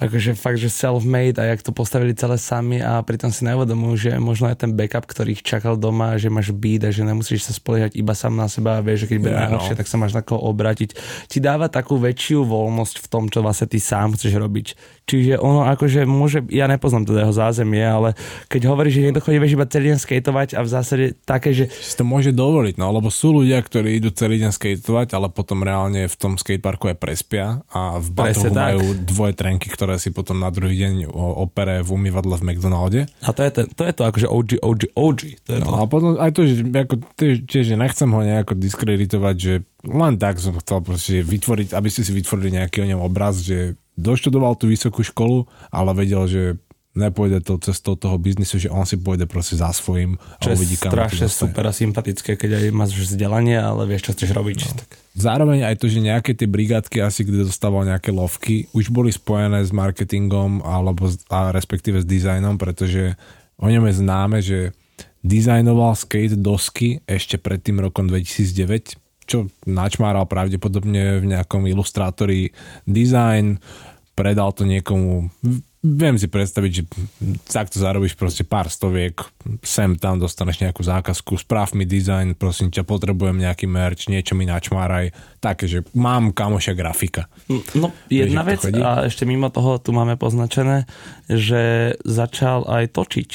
akože fakt, že self-made a jak to postavili celé sami a pritom si neuvedomujú, že možno aj ten backup, ktorý ich čakal doma, že máš byt a že nemusíš sa spoliehať iba sám na seba a vieš, že keď bude najhoršie, no. tak sa máš na koho obrátiť. Ti dáva takú väčšiu voľnosť v tom, čo vlastne ty sám chceš robiť. Čiže ono akože môže, ja nepoznám teda jeho zázemie, ale keď hovoríš, že niekto chodí vieš iba celý deň skateovať a v zásade také, že... Si to môže dovoliť, no lebo sú ľudia, ktorí idú celý deň skateovať, ale potom reálne v tom skateparku aj prespia a v batohu majú dvoje trenky, ktoré si potom na druhý deň opere v umývadle v McDonalde. A to je, ten, to, je to akože OG, OG, OG. To je no, to. A potom aj to, že ako, tiež, že nechcem ho nejako diskreditovať, že len tak som chcel proste vytvoriť, aby ste si vytvorili nejaký o ňom obraz, že doštudoval tú vysokú školu, ale vedel, že nepôjde to cestou toho biznisu, že on si pôjde proste za svojím a uvidí, kam strašne super a sympatické, keď aj máš vzdelanie, ale vieš, čo chceš robiť. No. Tak. Zároveň aj to, že nejaké tie brigádky asi, kde dostával nejaké lovky, už boli spojené s marketingom alebo a respektíve s dizajnom, pretože o ňom je známe, že dizajnoval skate dosky ešte pred tým rokom 2009 čo načmáral pravdepodobne v nejakom ilustrátori design, predal to niekomu viem si predstaviť, že takto zarobíš proste pár stoviek, sem tam dostaneš nejakú zákazku, správ mi dizajn, prosím ťa, potrebujem nejaký merch, niečo mi načmáraj, také, že mám kamoša grafika. No, jedna Vieš, vec, a ešte mimo toho tu máme poznačené, že začal aj točiť.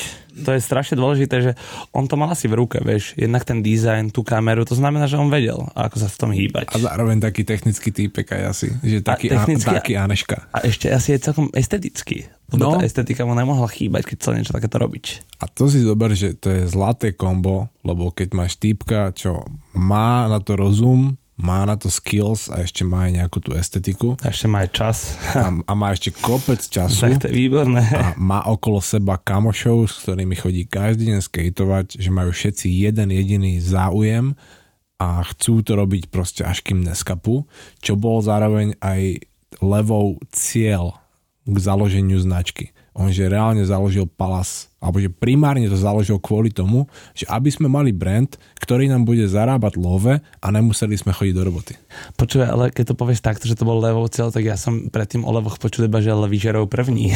To je strašne dôležité, že on to mal asi v ruke, vieš, jednak ten dizajn, tú kameru, to znamená, že on vedel, ako sa v tom hýbať. A zároveň taký technický týpek aj asi, že taký, a, technický, a, taký Aneška. A ešte asi je celkom estetický. Lebo no. tá estetika mu nemohla chýbať, keď chcel niečo takéto robiť. A to si zober, že to je zlaté kombo, lebo keď máš týpka, čo má na to rozum, má na to skills a ešte má aj nejakú tú estetiku. A ešte má aj čas. A, a má ešte kopec času. Tak to je výborné. A má okolo seba kamošov, s ktorými chodí každý deň skateovať, že majú všetci jeden jediný záujem a chcú to robiť proste až kým neskapu, čo bol zároveň aj levou cieľ k založeniu značky. On že reálne založil Palas, alebo že primárne to založil kvôli tomu, že aby sme mali brand, ktorý nám bude zarábať love a nemuseli sme chodiť do roboty. Počuj, ale keď to povieš takto, že to bol levou cieľ, tak ja som predtým o levoch počul iba, že levížerov první. [laughs]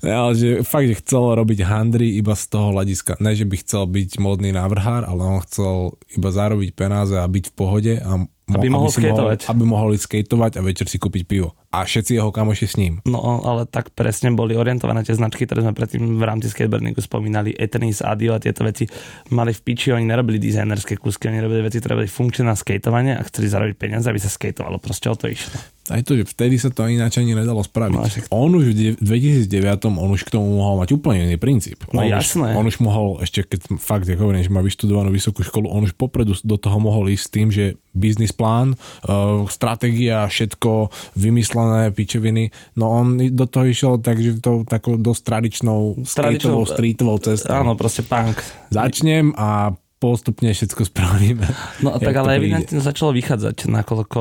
ja, [laughs] ale že fakt, že chcel robiť handry iba z toho hľadiska. Ne, že by chcel byť módny návrhár, ale on chcel iba zarobiť penáze a byť v pohode a aby, mohol aby skateovať. Mohol, aby mohol ísť skateovať a večer si kúpiť pivo. A všetci jeho kamoši s ním. No ale tak presne boli orientované tie značky, ktoré sme predtým v rámci skateboardingu spomínali. Etenis, Adio a tieto veci mali v piči, oni nerobili dizajnerské kúsky, oni robili veci, ktoré boli funkčné na skateovanie a chceli zarobiť peniaze, aby sa skateovalo. Proste o to išlo. Aj to, že vtedy sa to ináč ani nedalo spraviť. No, však... On už v 2009 on už k tomu mohol mať úplne iný princíp. No on jasné. Už, on už mohol, ešte keď fakt, ako hovorím, že má vyštudovanú vysokú školu, on už popredu do toho mohol ísť s tým, že biznis plán, uh, stratégia, všetko vymyslené, pičeviny. No on do toho išiel takže to takou dosť tradičnou, streetovou, streetovou cestou. Áno, proste punk. Začnem a postupne všetko spravíme. No tak ale evidentne začalo vychádzať, nakoľko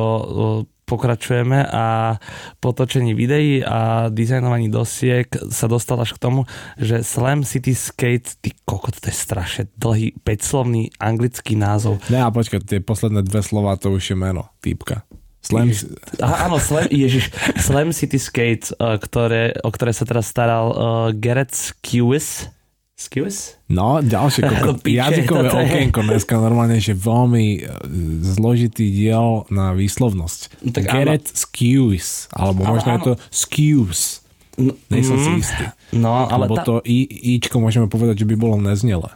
pokračujeme a po točení videí a dizajnovaní dosiek sa dostal až k tomu, že Slam City Skate, ty kokot, to je strašne dlhý, 5-slovný anglický názov. Ne, a počkaj, tie posledné dve slova, to už je meno, týpka. Slam... Ježiš, áno, Slam, Ježiš, Slam City Skate, uh, ktoré, o ktoré sa teraz staral uh, Gareth Kewis, Excuse? No, ďalšie koko, [laughs] jazykové je. okienko dneska normálne, že veľmi e, zložitý diel na výslovnosť. No tak Get it skews, alebo Áno, možno je áno. to skews. No, si mm, istý. No, ale Lebo tá, to i, ičko môžeme povedať, že by bolo neznele.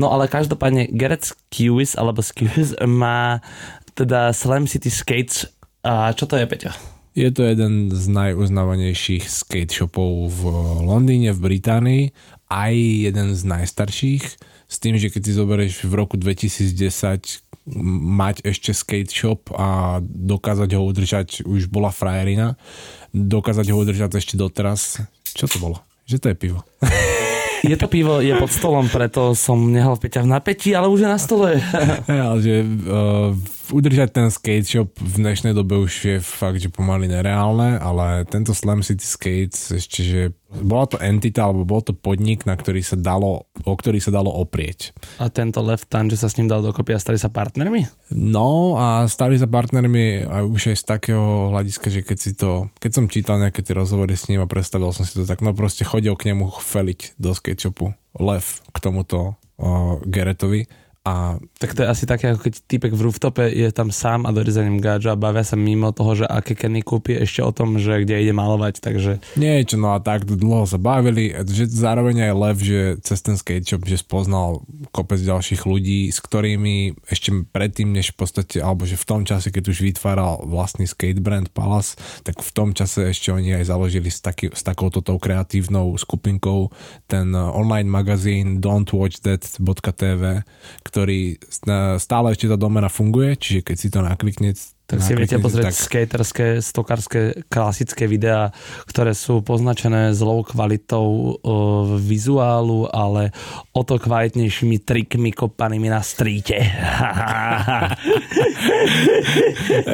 no ale každopádne Garrett Skewis alebo Skewis má teda Slam City Skates a čo to je, Peťo? Je to jeden z najuznávanejších skate shopov v Londýne, v Británii, aj jeden z najstarších, s tým, že keď si zoberieš v roku 2010 m- mať ešte skate shop a dokázať ho udržať, už bola frajerina, dokázať ho udržať ešte doteraz. Čo to bolo? Že to je pivo. [laughs] Je to pivo, je pod stolom, preto som nehal Peťa v napätí, ale už je na stole. [laughs] Ale že uh, udržať ten skate shop v dnešnej dobe už je fakt, že pomaly nereálne, ale tento Slam City Skates ešte, že bola to entita, alebo bol to podnik, na ktorý sa dalo, o ktorý sa dalo oprieť. A tento Left Tan, že sa s ním dal dokopy a stali sa partnermi? No a stali sa partnermi aj už aj z takého hľadiska, že keď si to, keď som čítal nejaké tie rozhovory s ním a predstavil som si to tak, no proste chodil k nemu feliť do skate shopu Lev k tomuto uh, Geretovi a Tak to je asi také, ako keď typek v rooftope je tam sám a dojde za ním gáčo a bavia sa mimo toho, že aké keny kúpi ešte o tom, že kde ide malovať, takže Niečo, no a tak dlho sa bavili, že zároveň aj Lev, že cez ten skate shop, že spoznal kopec ďalších ľudí, s ktorými ešte predtým, než v podstate, alebo že v tom čase, keď už vytváral vlastný skate brand Palace, tak v tom čase ešte oni aj založili s, taký, s takouto tou kreatívnou skupinkou ten online magazín don'twatchthat.tv, ktorý st- stále ešte tá domena funguje, čiže keď si to nakliknete, tak si viete pozrieť tak- skaterské, stokarské, klasické videá, ktoré sú poznačené zlou kvalitou uh, vizuálu, ale o to kvalitnejšími trikmi kopanými na stríte. [laughs]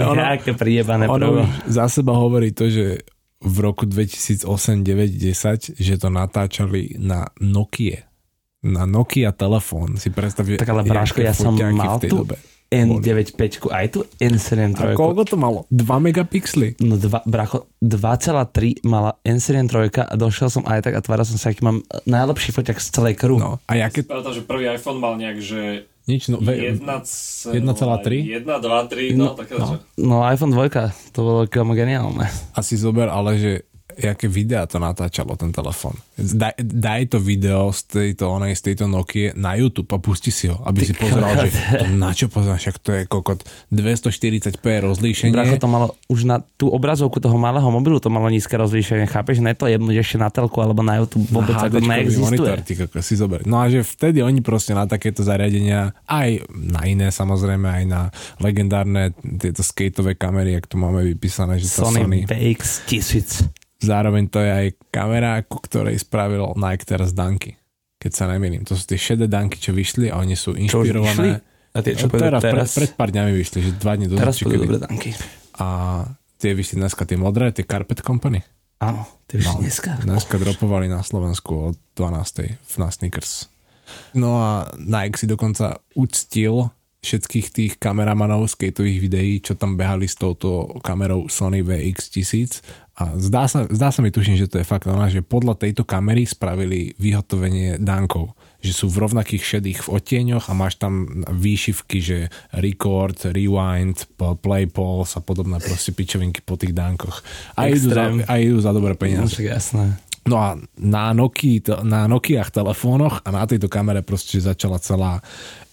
Ono- Jaké prijebané Ono za seba hovorí to, že v roku 2008, 9, 10, že to natáčali na Nokia. Na Nokia telefón. Si predstav, že Tak ale Bráško, ja som mal v tej tu dobe. N95, aj tu A N73. koľko to malo? 2 megapixely? No dva, bracho, 2,3 mala N73 a došiel som aj tak a tváril som sa, aký mám najlepší foťak z celej kru. No. A jaké... Pamätám, že prvý iPhone mal nejak, že Nič, no, ve, 1,3? 1,3? 1, 2, 3, no, také no. no. No iPhone 2, to bolo geniálne. asi zober, ale že jaké videá to natáčalo ten telefón. Daj, daj to video z tejto, onej, z tejto Nokie na YouTube a pusti si ho, aby si pozeral, že na čo pozeráš, však to je kokot 240p rozlíšenie. Bracho to malo, už na tú obrazovku toho malého mobilu to malo nízke rozlíšenie, chápeš? Ne to jedno ešte na telku alebo na YouTube vôbec Na ako neexistuje. monitor, ty kokos, si zober. No a že vtedy oni proste na takéto zariadenia, aj na iné samozrejme, aj na legendárne tieto skateové kamery, jak tu máme vypísané, že to Sony, Sony. VX 1000. Zároveň to je aj kamera, ku ktorej spravil Nike teraz danky. Keď sa nemýlim. To sú tie šedé danky, čo vyšli a oni sú vyšli? inšpirované. A tie, čo teraz, teraz, Pred, pred pár dňami vyšli, že dva dní dozadu. teraz kedy. dobré danky. A tie vyšli dneska, tie modré, tie Carpet Company. Áno, ty už No. dneska. Dneska dropovali na Slovensku od 12. v na Sneakers. No a Nike si dokonca uctil všetkých tých kameramanov skateových videí, čo tam behali s touto kamerou Sony VX1000 a zdá sa, zdá sa mi tuším, že to je fakt ona, že podľa tejto kamery spravili vyhotovenie dánkov že sú v rovnakých šedých v odtieňoch a máš tam výšivky, že record, rewind, play pause a podobné proste pičovinky po tých dánkoch. A idú, za, a idú za dobré No, peniaze. však jasné. No a na, Nokia, na Nokiach telefónoch a na tejto kamere proste začala celá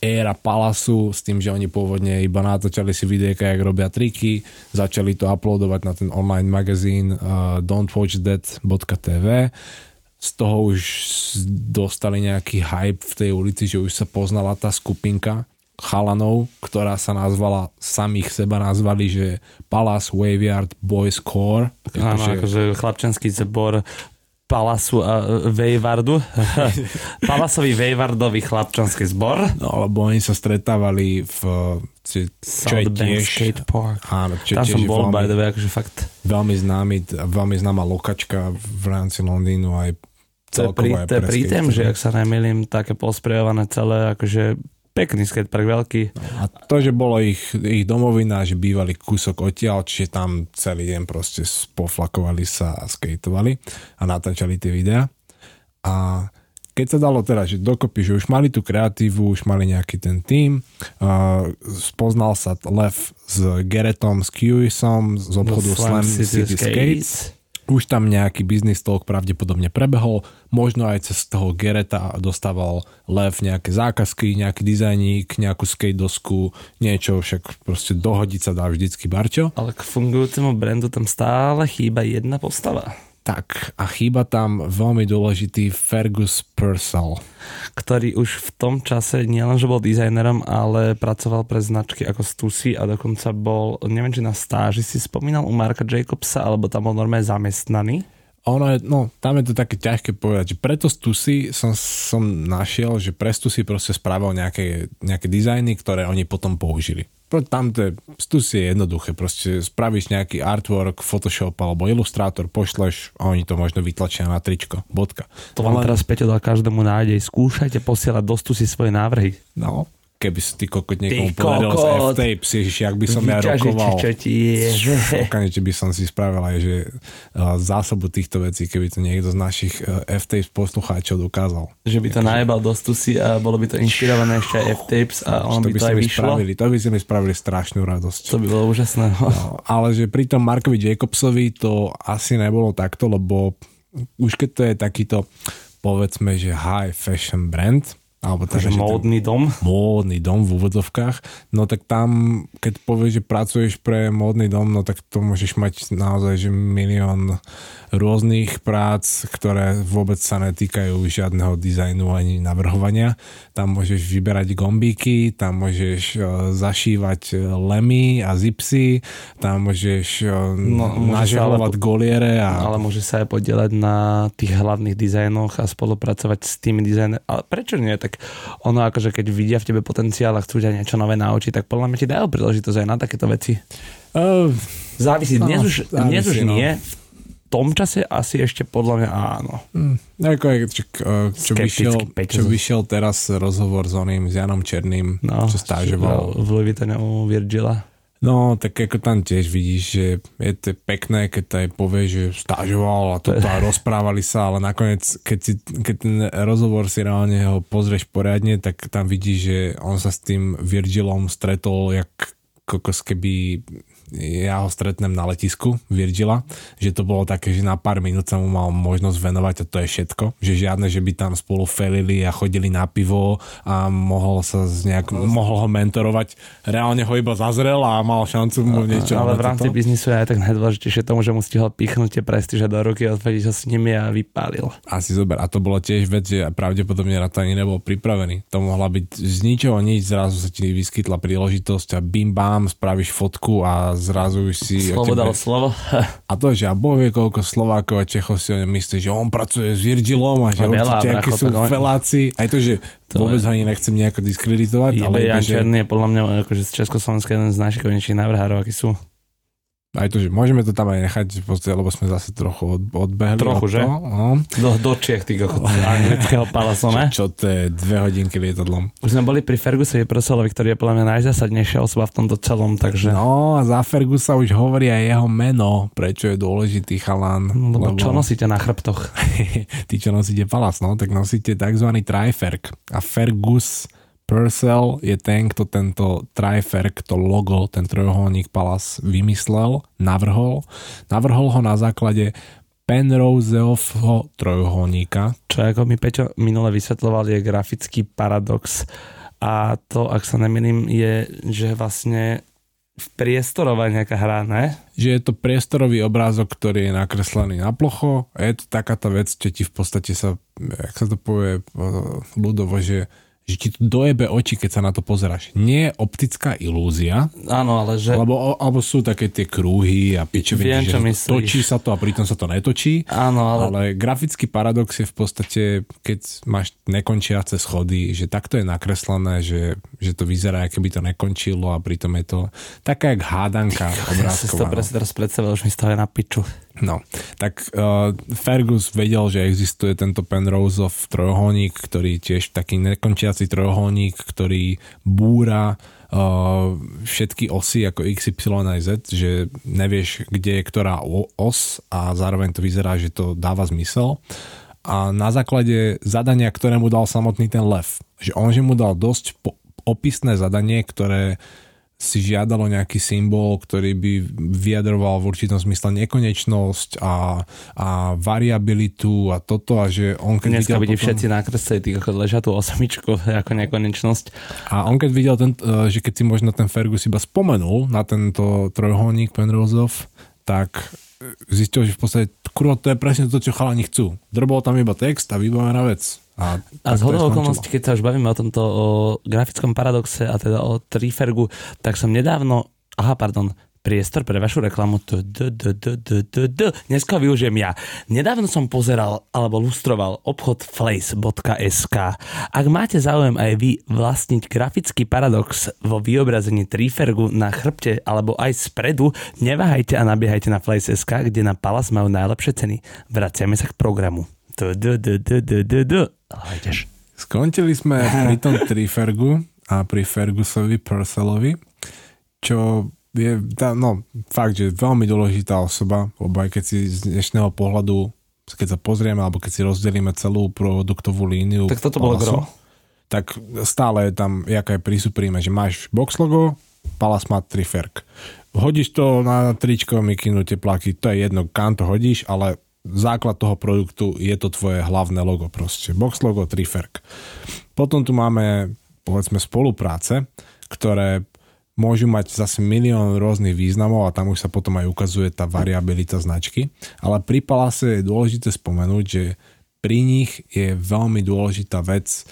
éra Palasu s tým, že oni pôvodne iba natáčali si videjka, jak robia triky, začali to uploadovať na ten online magazín uh, don'twatchthat.tv z toho už dostali nejaký hype v tej ulici, že už sa poznala tá skupinka chalanov, ktorá sa nazvala, samých seba nazvali, že Palace Waveyard Boys Core. Áno, Akože- akože chlapčenský zbor Palasu a Vejvardu. [laughs] Palasový Vejvardový chlapčenský zbor. No, lebo oni sa stretávali v čo, čo je tiež Skate Park. áno, čo Tam tiež som bol, veľmi, by the way, akože fakt. veľmi, známy, veľmi známa lokačka v rámci Londýnu aj To je, pri, celkovo to je pri skatery. že ak sa nemýlim, také posprejované celé, akože pekný skatepark, veľký. A to, že bolo ich, ich domovina, že bývali kúsok odtiaľ, čiže tam celý deň proste poflakovali sa a skateovali a natáčali tie videá. A keď sa dalo teda, že dokopy, že už mali tú kreatívu, už mali nejaký ten tým, uh, spoznal sa Lev s Geretom, s Kiwisom z obchodu Slam City Skates už tam nejaký business talk pravdepodobne prebehol, možno aj cez toho Gereta dostával Lev nejaké zákazky, nejaký dizajník, nejakú skate dosku, niečo, však proste dohodiť sa dá vždycky Barťo. Ale k fungujúcemu brandu tam stále chýba jedna postava. Tak a chýba tam veľmi dôležitý Fergus Purcell. Ktorý už v tom čase nielenže bol dizajnerom, ale pracoval pre značky ako Stussy a dokonca bol, neviem či na stáži si spomínal u Marka Jacobsa, alebo tam bol normálne zamestnaný. Ono je, no, tam je to také ťažké povedať, že preto Stussy som, som našiel, že pre Stussy proste spravil nejaké, nejaké dizajny, ktoré oni potom použili tam to je, tu si je jednoduché, proste spravíš nejaký artwork, Photoshop alebo Illustrator, pošleš a oni to možno vytlačia na tričko, bodka. To vám teraz Peťo dal každému nádej, skúšajte posielať dostu si svoje návrhy. No, keby si ty kokot niekomu podaril z F-tape, ježiši, ak by som ja rokoval. Čo ti je. Okamžite by som si spravil aj, že zásobu týchto vecí, keby to niekto z našich F-tapes poslucháčov dokázal. Že by to najebal do stusy a bolo by to inšpirované ešte aj F-tapes a on by, by to aj vyšlo. Spravili, to by si mi spravili strašnú radosť. To by bolo úžasné. No. No, ale že pri tom Markovi Jacobsovi to asi nebolo takto, lebo už keď to je takýto povedzme, že high fashion brand, alebo Takže módny dom? Módny dom v úvodzovkách. No tak tam, keď povieš, že pracuješ pre módny dom, no tak to môžeš mať naozaj že milión rôznych prác, ktoré vôbec sa netýkajú žiadneho dizajnu ani navrhovania. Tam môžeš vyberať gombíky, tam môžeš e, zašívať lemy a zipsy, tam môžeš e, no, naželovať po... goliere. A... Ale môže sa aj podielať na tých hlavných dizajnoch a spolupracovať s tými dizajnermi. Ale prečo nie? Tak ono akože keď vidia v tebe potenciál a chcú ťa niečo nové naučiť, tak podľa mňa ti dajú príležitosť aj na takéto veci. Uh, závisí. Dnes, no, už, závisí, dnes už no. nie. V tom čase asi ešte podľa mňa áno. Mm, ako je, čo, čo, vyšiel, čo vyšiel teraz rozhovor s oným, s Janom Černým, no, čo stážoval. V Louis u Virgila. No, tak ako tam tiež vidíš, že je to pekné, keď to aj povie, že stážoval a toto a [laughs] rozprávali sa, ale nakoniec, keď, si, keď ten rozhovor si reálne ho pozrieš poriadne, tak tam vidíš, že on sa s tým Virgilom stretol jak kokos keby ja ho stretnem na letisku Virgila, že to bolo také, že na pár minút sa mu mal možnosť venovať a to je všetko. Že žiadne, že by tam spolu felili a chodili na pivo a mohol sa z nejak, mohol ho mentorovať. Reálne ho iba zazrel a mal šancu mu niečo. Ale v rámci toto. biznisu je aj tak najdôležitejšie tomu, že mu stihol pichnúť tie prestíže do ruky, odvediť sa s nimi a vypálil. Asi zober. A to bolo tiež vec, že pravdepodobne na to ani nebol pripravený. To mohla byť z ničoho nič, zrazu sa ti vyskytla príležitosť a bim bam, spravíš fotku a zrazu už si... Slovo dal slovo. A to, že a Boh vie, koľko Slovákov a Čechov si o myslí, že on pracuje s Virgilom a že a určite, akí sú feláci. Aj to, že to vôbec ho ani nechcem nejako diskreditovať. ale Jan že... Černý je podľa mňa akože z Československa jeden z najšikovnejších návrhárov, akí sú. Aj to, že môžeme to tam aj nechať, lebo sme zase trochu od, odbehli. Trochu, od že? No. Do, do Čiech, ty anglického [laughs] palaso, ne? Čo, čo to je dve hodinky lietadlom. Už sme boli pri Fergusovi Purcellovi, ktorý je podľa mňa najzásadnejšia osoba v tomto celom, takže... No a za Fergusa už hovorí aj jeho meno, prečo je dôležitý chalán. No, lebo, lebo... čo nosíte na chrbtoch? [laughs] Ty, čo nosíte palas, no, tak nosíte tzv. triferk. A Fergus Purcell je ten, kto tento triferk, to logo, ten trojuholník Palace vymyslel, navrhol. Navrhol ho na základe Penroseovho trojuholníka. Čo ako mi Peťo minule vysvetloval je grafický paradox a to, ak sa nemýlim, je, že vlastne v priestorova nejaká hra, ne? Že je to priestorový obrázok, ktorý je nakreslený na plocho a je to takáto vec, čo ti v podstate sa, jak sa to povie ľudovo, že že ti to dojebe oči, keď sa na to pozeráš. Nie je optická ilúzia. Áno, ale že... Alebo, alebo sú také tie krúhy a pičoviny, že myslíš. točí sa to a pritom sa to netočí. Áno, ale... ale grafický paradox je v podstate, keď máš nekončiace schody, že takto je nakreslené, že, že to vyzerá, aké by to nekončilo a pritom je to taká jak hádanka obrázková. Ja si to presne teraz predstavil, už mi stále na piču. No, tak uh, Fergus vedel, že existuje tento Penroseov trojuholník, ktorý tiež taký nekončiaci trojuholník, ktorý búra uh, všetky osy ako X, Y a Z, že nevieš, kde je ktorá os a zároveň to vyzerá, že to dáva zmysel. a na základe zadania, ktoré mu dal samotný ten lev. Že on že mu dal dosť po- opisné zadanie, ktoré si žiadalo nejaký symbol, ktorý by vyjadroval v určitom zmysle nekonečnosť a, a variabilitu a toto a že on keď Dneska videl potom, všetci nakreslili tých ako ležia tú osmičku [laughs] ako nekonečnosť. a on keď videl, ten, eh, že keď si možno ten Fergus iba spomenul na tento trojuholník Penroseov, tak eh, zistil, že v podstate kurva, to je presne to, čo chalani chcú. Drbol tam iba text a vybavená vec. A, A z hodou okolností, keď sa už bavíme o tomto o grafickom paradoxe a teda o Trifergu, tak som nedávno, aha, pardon, priestor pre vašu reklamu. Dneska využijem ja. Nedávno som pozeral alebo lustroval obchod flace.sk. Ak máte záujem aj vy vlastniť grafický paradox vo vyobrazení Trifergu na chrbte alebo aj spredu, neváhajte a nabiehajte na flace.sk, kde na Palas majú najlepšie ceny. Vraciame sa k programu. Tu, tu, tu, tu, tu. Ale ideš. Skončili sme [laughs] pri tom Trifergu a pri Fergusovi Purcellovi, čo je, tá, no, fakt, že veľmi dôležitá osoba, lebo aj keď si z dnešného pohľadu, keď sa pozrieme, alebo keď si rozdelíme celú produktovú líniu Tak toto bolo gro. tak stále je tam, jaká je prísupríme, že máš box logo, Palas má Triferg. Hodíš to na tričko, mikinu, teplaky, to je jedno, kam to hodíš, ale základ toho produktu je to tvoje hlavné logo proste. Box logo, Triferg. Potom tu máme, povedzme, spolupráce, ktoré môžu mať zase milión rôznych významov a tam už sa potom aj ukazuje tá variabilita značky. Ale pri Palase je dôležité spomenúť, že pri nich je veľmi dôležitá vec,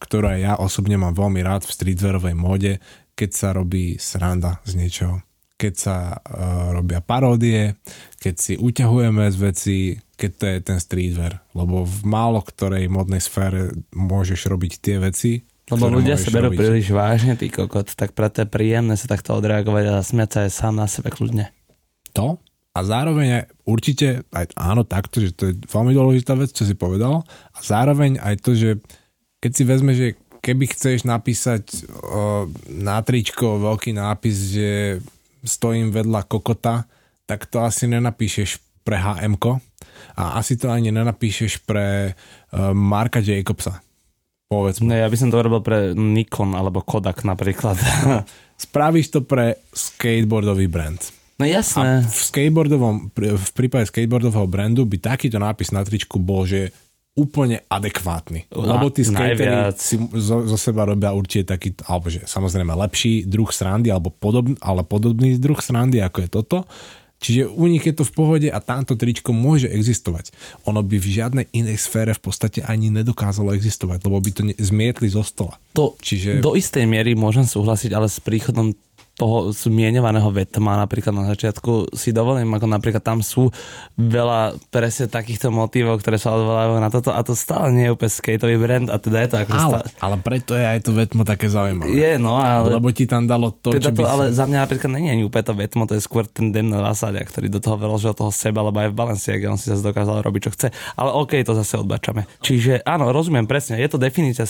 ktorá ja osobne mám veľmi rád v streetwearovej móde, keď sa robí sranda z niečoho. Keď sa uh, robia paródie, keď si uťahujeme z veci, keď to je ten streetwear. Lebo v málo ktorej modnej sfére môžeš robiť tie veci, Lebo ľudia sa berú príliš vážne, ty kokot, tak preto je príjemné sa takto odreagovať a smiať sa aj sám na sebe kľudne. to a zároveň aj určite, aj áno takto, že to je veľmi dôležitá vec, čo si povedal a zároveň aj to, že keď si vezme, že keby chceš napísať o, na tričko veľký nápis, že stojím vedľa kokota, tak to asi nenapíšeš pre hm a asi to ani nenapíšeš pre uh, Marka Jacobsa. Povedzme. No ja by som to robil pre Nikon alebo Kodak napríklad. [laughs] Spravíš to pre skateboardový brand. No A jasné. v skateboardovom, v prípade skateboardového brandu by takýto nápis na tričku bol, že úplne adekvátny. Na- Lebo tí skatery si zo, zo seba robia určite taký, alebo že samozrejme lepší druh srandy, alebo podobný, ale podobný druh srandy, ako je toto. Čiže u nich je to v pohode a tamto tričko môže existovať. Ono by v žiadnej inej sfére v podstate ani nedokázalo existovať, lebo by to ne- zmietli zo stola. To Čiže- do istej miery môžem súhlasiť, ale s príchodom toho zmienovaného vetma napríklad na začiatku si dovolím, ako napríklad tam sú veľa presne takýchto motívov, ktoré sa odvolávajú na toto a to stále nie je úplne skateový brand a teda je to ako Ale, stále... ale preto je aj to vetmo také zaujímavé. Je, no, ale... Lebo ti tam dalo to, čo Teda to, by si... ale za mňa napríklad není ani úplne to vetmo, to je skôr ten Den Vasalia, ktorý do toho vyložil toho seba, lebo aj v Balenciaga on si zase dokázal robiť, čo chce. Ale OK, to zase odbačame. Čiže áno, rozumiem presne, je to definícia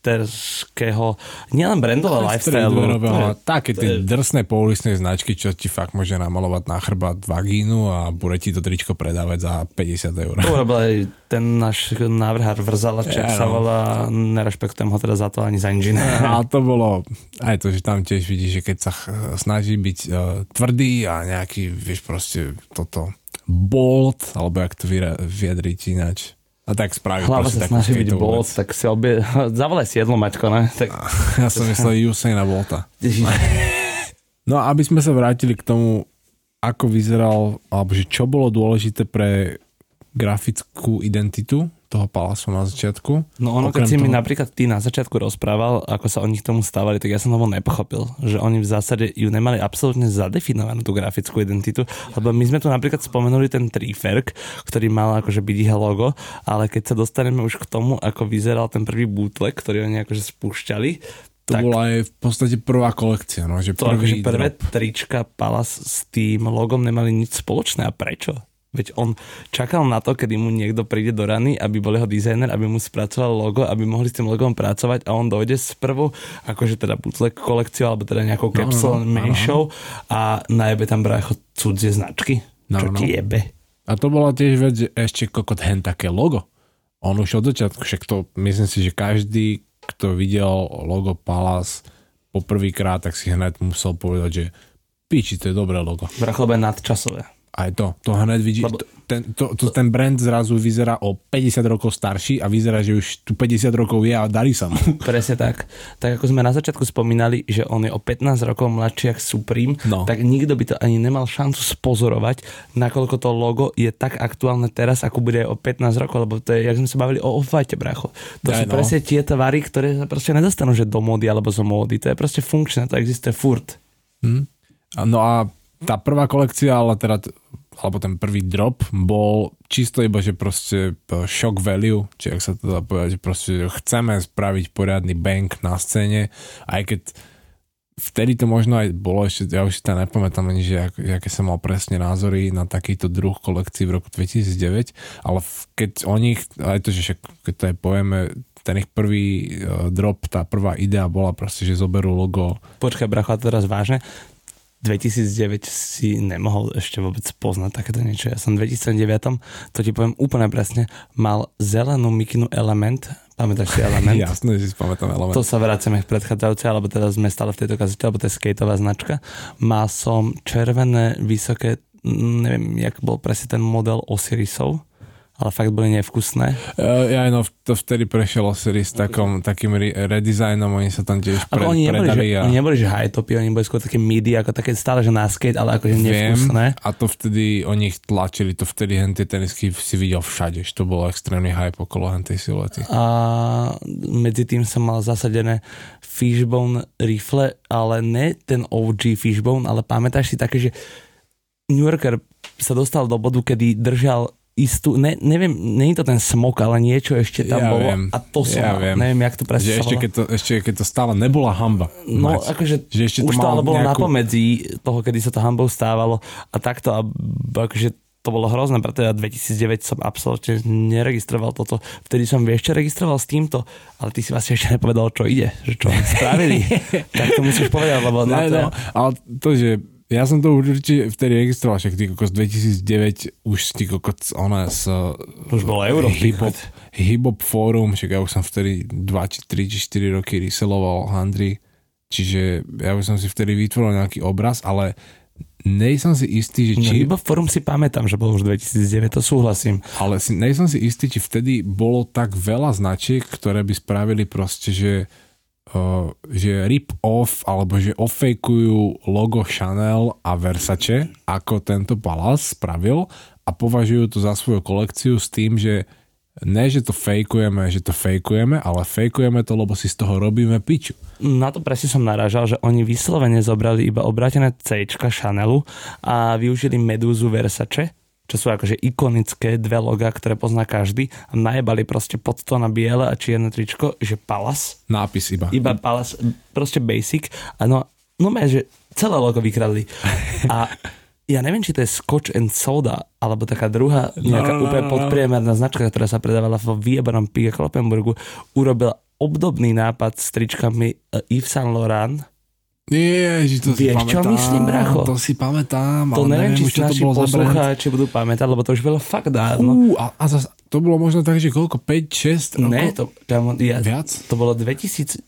skaterského, nielen brandového lifestyle. streetwearového, také tie drsné pouličné značky, čo ti fakt môže namalovať na chrbát vagínu a bude ti to tričko predávať za 50 eur. To urobil aj ten náš návrhár Vrzala, Ja, sa no. volá, nerešpektujem ho teda za to ani za nič. A [laughs] to bolo aj to, že tam tiež vidíš, že keď sa snaží byť uh, tvrdý a nejaký, vieš proste toto bold, alebo jak to vyjadriť ináč. A tak spraví Hlava sa snaží byť vec. tak si obie... [laughs] Zavolaj si jedlo, Maťko, ne? Tak... [laughs] Ja som myslel Usaina Bolta. [laughs] No a aby sme sa vrátili k tomu, ako vyzeral, alebo že čo bolo dôležité pre grafickú identitu toho palasu na začiatku. No ono, Okrem keď si mi toho- napríklad ty na začiatku rozprával, ako sa oni k tomu stávali, tak ja som toho nepochopil, že oni v zásade ju nemali absolútne zadefinovanú tú grafickú identitu, lebo my sme tu napríklad spomenuli ten Triferk, ktorý mal akože byť ich logo, ale keď sa dostaneme už k tomu, ako vyzeral ten prvý bootleg, ktorý oni akože spúšťali, To tak bola aj v podstate prvá kolekcia, no, že to akože prvé drop. trička Palace s tým logom nemali nič spoločné. A prečo? Veď on čakal na to, kedy mu niekto príde do rany, aby bol jeho dizajner, aby mu spracoval logo, aby mohli s tým logom pracovať a on dojde s prvou, akože teda bootleg kolekciou, alebo teda nejakou capsule no, menšou a najebe tam brácho cudzie značky. No, Čo no. ti jebe? A to bola tiež vec, že ešte kokot hen také logo. On už od začiatku, však to myslím si, že každý, kto videl logo Palace poprvýkrát, tak si hneď musel povedať, že piči, to je dobré logo. Bracho, nadčasové. Aj to, to hneď vidí, Lebo- ten, to, to, ten brand zrazu vyzerá o 50 rokov starší a vyzerá, že už tu 50 rokov je a darí sa mu. [laughs] Presne tak. Tak ako sme na začiatku spomínali, že on je o 15 rokov mladší ako Supreme, No. tak nikto by to ani nemal šancu spozorovať, nakoľko to logo je tak aktuálne teraz, ako bude o 15 rokov, lebo to je, jak sme sa bavili o off bracho. To Aj sú no. presne tie tvary, ktoré sa proste nedostanú, že do módy alebo zo módy. To je proste funkčné, to existuje furt. A No a tá prvá kolekcia, ale teda, alebo ten prvý drop bol čisto iba, že proste e, shock value, či ak sa to dá povedať, že proste chceme spraviť poriadny bank na scéne, aj keď vtedy to možno aj bolo ešte, ja už si to nepamätám ani, že ak, aké som mal presne názory na takýto druh kolekcií v roku 2009, ale keď oni, ch- aj to, že však, keď to aj povieme, ten ich prvý uh, drop, tá prvá idea bola proste, že zoberú logo Počkaj, bracho, teraz vážne. 2009 si nemohol ešte vôbec poznať takéto niečo. Ja som v 2009, to ti poviem úplne presne, mal zelenú mikinu Element, pamätáš si Element? [laughs] Jasné, že si pamätám element. To sa vracame k predchádzajúcej, alebo teda sme stále v tejto kazete, alebo to je skateová značka. Mal som červené, vysoké, mm, neviem, jak bol presne ten model Osirisov, ale fakt boli nevkusné. Uh, ja no, to vtedy prešlo sérii s takom, takým re- redesignom, oni sa tam tiež pre, oni neboli, predali že, a oni neboli, že high topy, oni boli skôr také midi, ako také stále, že na skate, ale akože viem, nevkusné. a to vtedy oni ich tlačili, to vtedy hen tie tenisky si videl všade, že to bolo extrémny hype okolo hen tej silety. a medzi tým som mal zasadené Fishbone rifle, ale ne ten OG Fishbone, ale pamätáš si také, že New Yorker sa dostal do bodu, kedy držal istú, ne, neviem, je to ten smok, ale niečo ešte tam Ja bolo viem, a to som ja viem. neviem, jak to presne Že ešte keď, to, ešte keď to stále nebola hamba. No, mať. akože že ešte už to ale bolo nejakú- napomedzi toho, kedy sa to hambou stávalo a takto a akože to bolo hrozné, preto ja 2009 som absolútne neregistroval toto. Vtedy som vieš čo registroval s týmto, ale ty si vlastne ešte nepovedal, čo ide, že čo spravili. [laughs] tak to musíš povedať, lebo na Ne, to... no, ale to, že ja som to určite vtedy registroval, však ty kokos 2009 už ty kokos ona s Už bolo euro, hip-hop, hip-hop fórum, však ja už som vtedy 2 či 3 či 4 roky reseloval handry, čiže ja už som si vtedy vytvoril nejaký obraz, ale nej som si istý, že No, či, iba forum si pamätám, že bol už 2009, to súhlasím. ale si, nej som si istý, či vtedy bolo tak veľa značiek, ktoré by spravili proste, že že rip-off alebo že offakeujú logo Chanel a Versace, ako tento Palace spravil a považujú to za svoju kolekciu s tým, že ne, že to fejkujeme, že to fejkujeme, ale fejkujeme to, lebo si z toho robíme piču. Na to presne som narážal, že oni vyslovene zobrali iba obrátené C Chanelu a využili medúzu Versace, čo sú akože ikonické dve loga, ktoré pozná každý a najebali proste pod to na biele a čierne tričko, že Palace, Nápis iba. iba Palace, proste basic a no, no mé, že celé logo vykradli. A ja neviem, či to je Scotch and Soda, alebo taká druhá nejaká No, no, no, úplne no. podpriemerná značka, ktorá sa predávala vo vyjebanom Pike Kloppenburgu, urobila obdobný nápad s tričkami eh, Yves Saint Laurent. Nie, že to si Vieš, čo pamätám, myslím, bracho? To si pamätám, To ale neviem, či už, si čo to bolo poslucháči budú pamätať, lebo to už bolo fakt dávno. Ú, a, a zas, to bolo možno tak, že koľko? 5, 6 rokov? Ne, to, kamo, ja, Viac? to bolo 2009-10,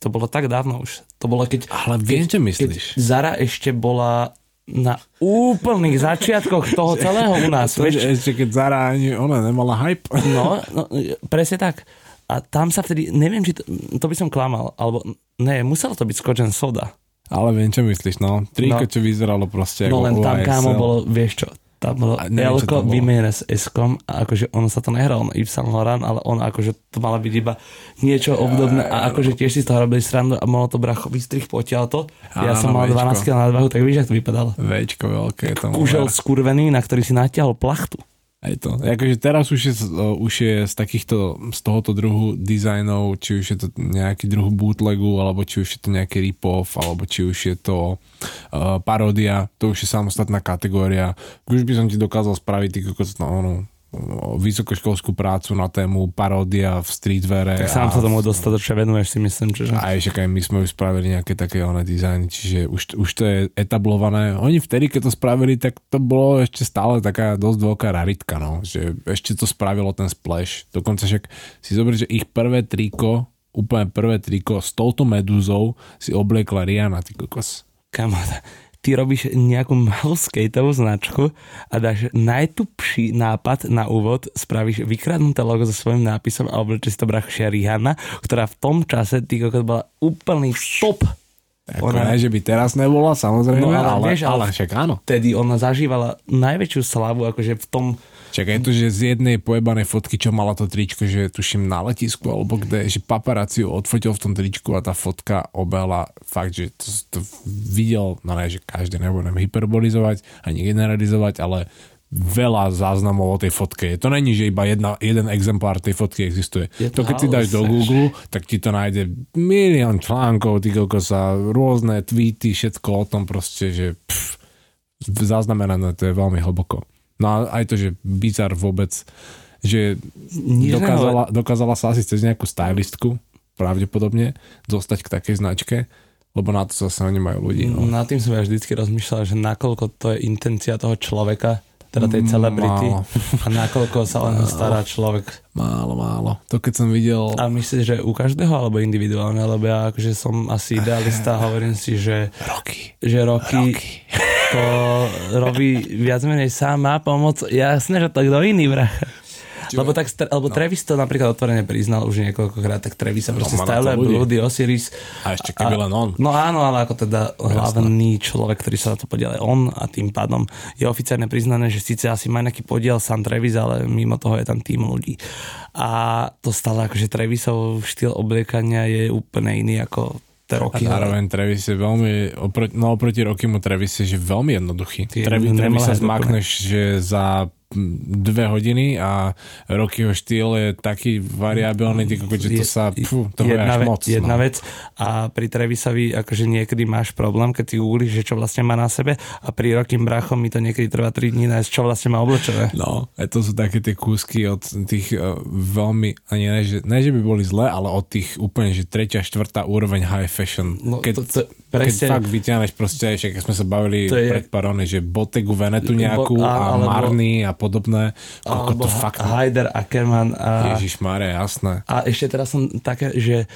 to bolo tak dávno už. To bolo keď... Ale viem, čo keď myslíš. Zara ešte bola na úplných začiatkoch toho celého u nás. [laughs] To, že ešte keď Zara ani ona nemala hype. No, no, presne tak. A tam sa vtedy, neviem, či to, to by som klamal, alebo ne, muselo to byť Scotch and Soda. Ale viem, čo myslíš, no. Triko, No. čo vyzeralo proste No len tam, kámo, bolo, vieš čo, tam bolo bolo. vymenené s S-kom a akože ono sa to nehralo na Yves Saint Laurent, ale on akože to malo byť iba niečo obdobné a akože tiež si z toho robili srandu a mohlo to bracho vystrih potiaľ to. Ja som mal viečko. 12 kg nadvahu, tak víš, jak to vypadalo. Večko veľké. Kužel skurvený, na ktorý si natiahol plachtu. Aj to. Akože teraz už je, už je z takýchto, z tohoto druhu dizajnov, či už je to nejaký druh bootlegu, alebo či už je to nejaký rip-off, alebo či už je to uh, paródia, to už je samostatná kategória. Už by som ti dokázal spraviť ty kokos, no, no, vysokoškolskú prácu na tému paródia v streetweare. Tak sám sa tomu dostatočne venuješ si myslím, čiže... a ešte aj my sme už spravili nejaké také one dizajny, čiže už, už to je etablované. Oni vtedy, keď to spravili, tak to bolo ešte stále taká dosť veľká raritka, no, že ešte to spravilo ten splash. Dokonca však si zober, že ich prvé triko, úplne prvé triko s touto medúzou si obliekla Rihanna, ty kokos. Kamo, ty robíš nejakú malú skateovú značku a dáš najtupší nápad na úvod, spravíš vykradnuté logo so svojím nápisom a oblečí si to brachšia Rihanna, ktorá v tom čase ty bola úplný top. Ako Ona- ne, že by teraz nebola, samozrejme, No, ale ale, ale, vieš, ale- ale však áno. Vtedy ona zažívala najväčšiu slavu, akože v tom, Čakaj, je to, že z jednej pojebanej fotky, čo mala to tričko, že tuším na letisku, alebo kde, že paparazzi ju odfotil v tom tričku a tá fotka obela fakt, že to, to videl, no ne, že každý nebudem hyperbolizovať ani generalizovať, ale veľa záznamov o tej fotke. To není, že iba jedna, jeden exemplár tej fotky existuje. Je to keď si dáš do. Google, tak ti to nájde milión článkov, ty sa rôzne tweety, všetko o tom proste, že pff, zaznamenané, to je veľmi hlboko. No a aj to, že bizar vôbec, že dokázala, dokázala sa asi cez nejakú stylistku pravdepodobne dostať k takej značke, lebo na to zase oni majú ľudí. No. nad tým som ja vždycky rozmýšľal, že nakoľko to je intencia toho človeka, teda tej celebrity Málo. a nakoľko sa len stará človek. Málo, málo. To keď som videl... A myslíš, že u každého alebo individuálne, lebo ja akože som asi idealista, hovorím si, že, Roky. že roky, Roky. To robí viac menej sám, má pomoc. Jasné, že to kto iný, bracha. Lebo, tak, lebo no. Travis to napríklad otvorene priznal už niekoľkokrát, tak Travis sa proste má na to styluje. Bloody Osiris. A ešte keby len on. No áno, ale ako teda hlavný človek, ktorý sa na to podiel je on a tým pádom je oficiálne priznané, že síce asi má nejaký podiel sám Travis, ale mimo toho je tam tým ľudí. A to stále akože Travisov štýl obliekania je úplne iný ako tie A zároveň Travis je veľmi, oproti, no oproti Rokimu Travis je že veľmi jednoduchý. Ty Travis, Travis sa aj zmakneš, že za dve hodiny a Rockyho štýl je taký variabilný, ty že to sa, pfu, to je jedna, ve- moc. jedna no. vec a pri Trevisovi akože niekedy máš problém, keď si googlíš, že čo vlastne má na sebe a pri Rokým brachom mi to niekedy trvá 3 dní nájsť, čo vlastne má oblečené. No, a to sú také tie kúsky od tých uh, veľmi, ani ne, že, ne, že by boli zlé, ale od tých úplne, že tretia, štvrtá úroveň high fashion. No, keď, to- to- keď presne- fakt vyťahneš proste, keď sme sa bavili To je- pred pár rony, že Bottegu Venetu nejakú Bo- a, a- alebo- Marny a podobné. Koľko to fakt... Haider Ackerman a, Ježiš Mare, jasné. a ešte teraz som také, že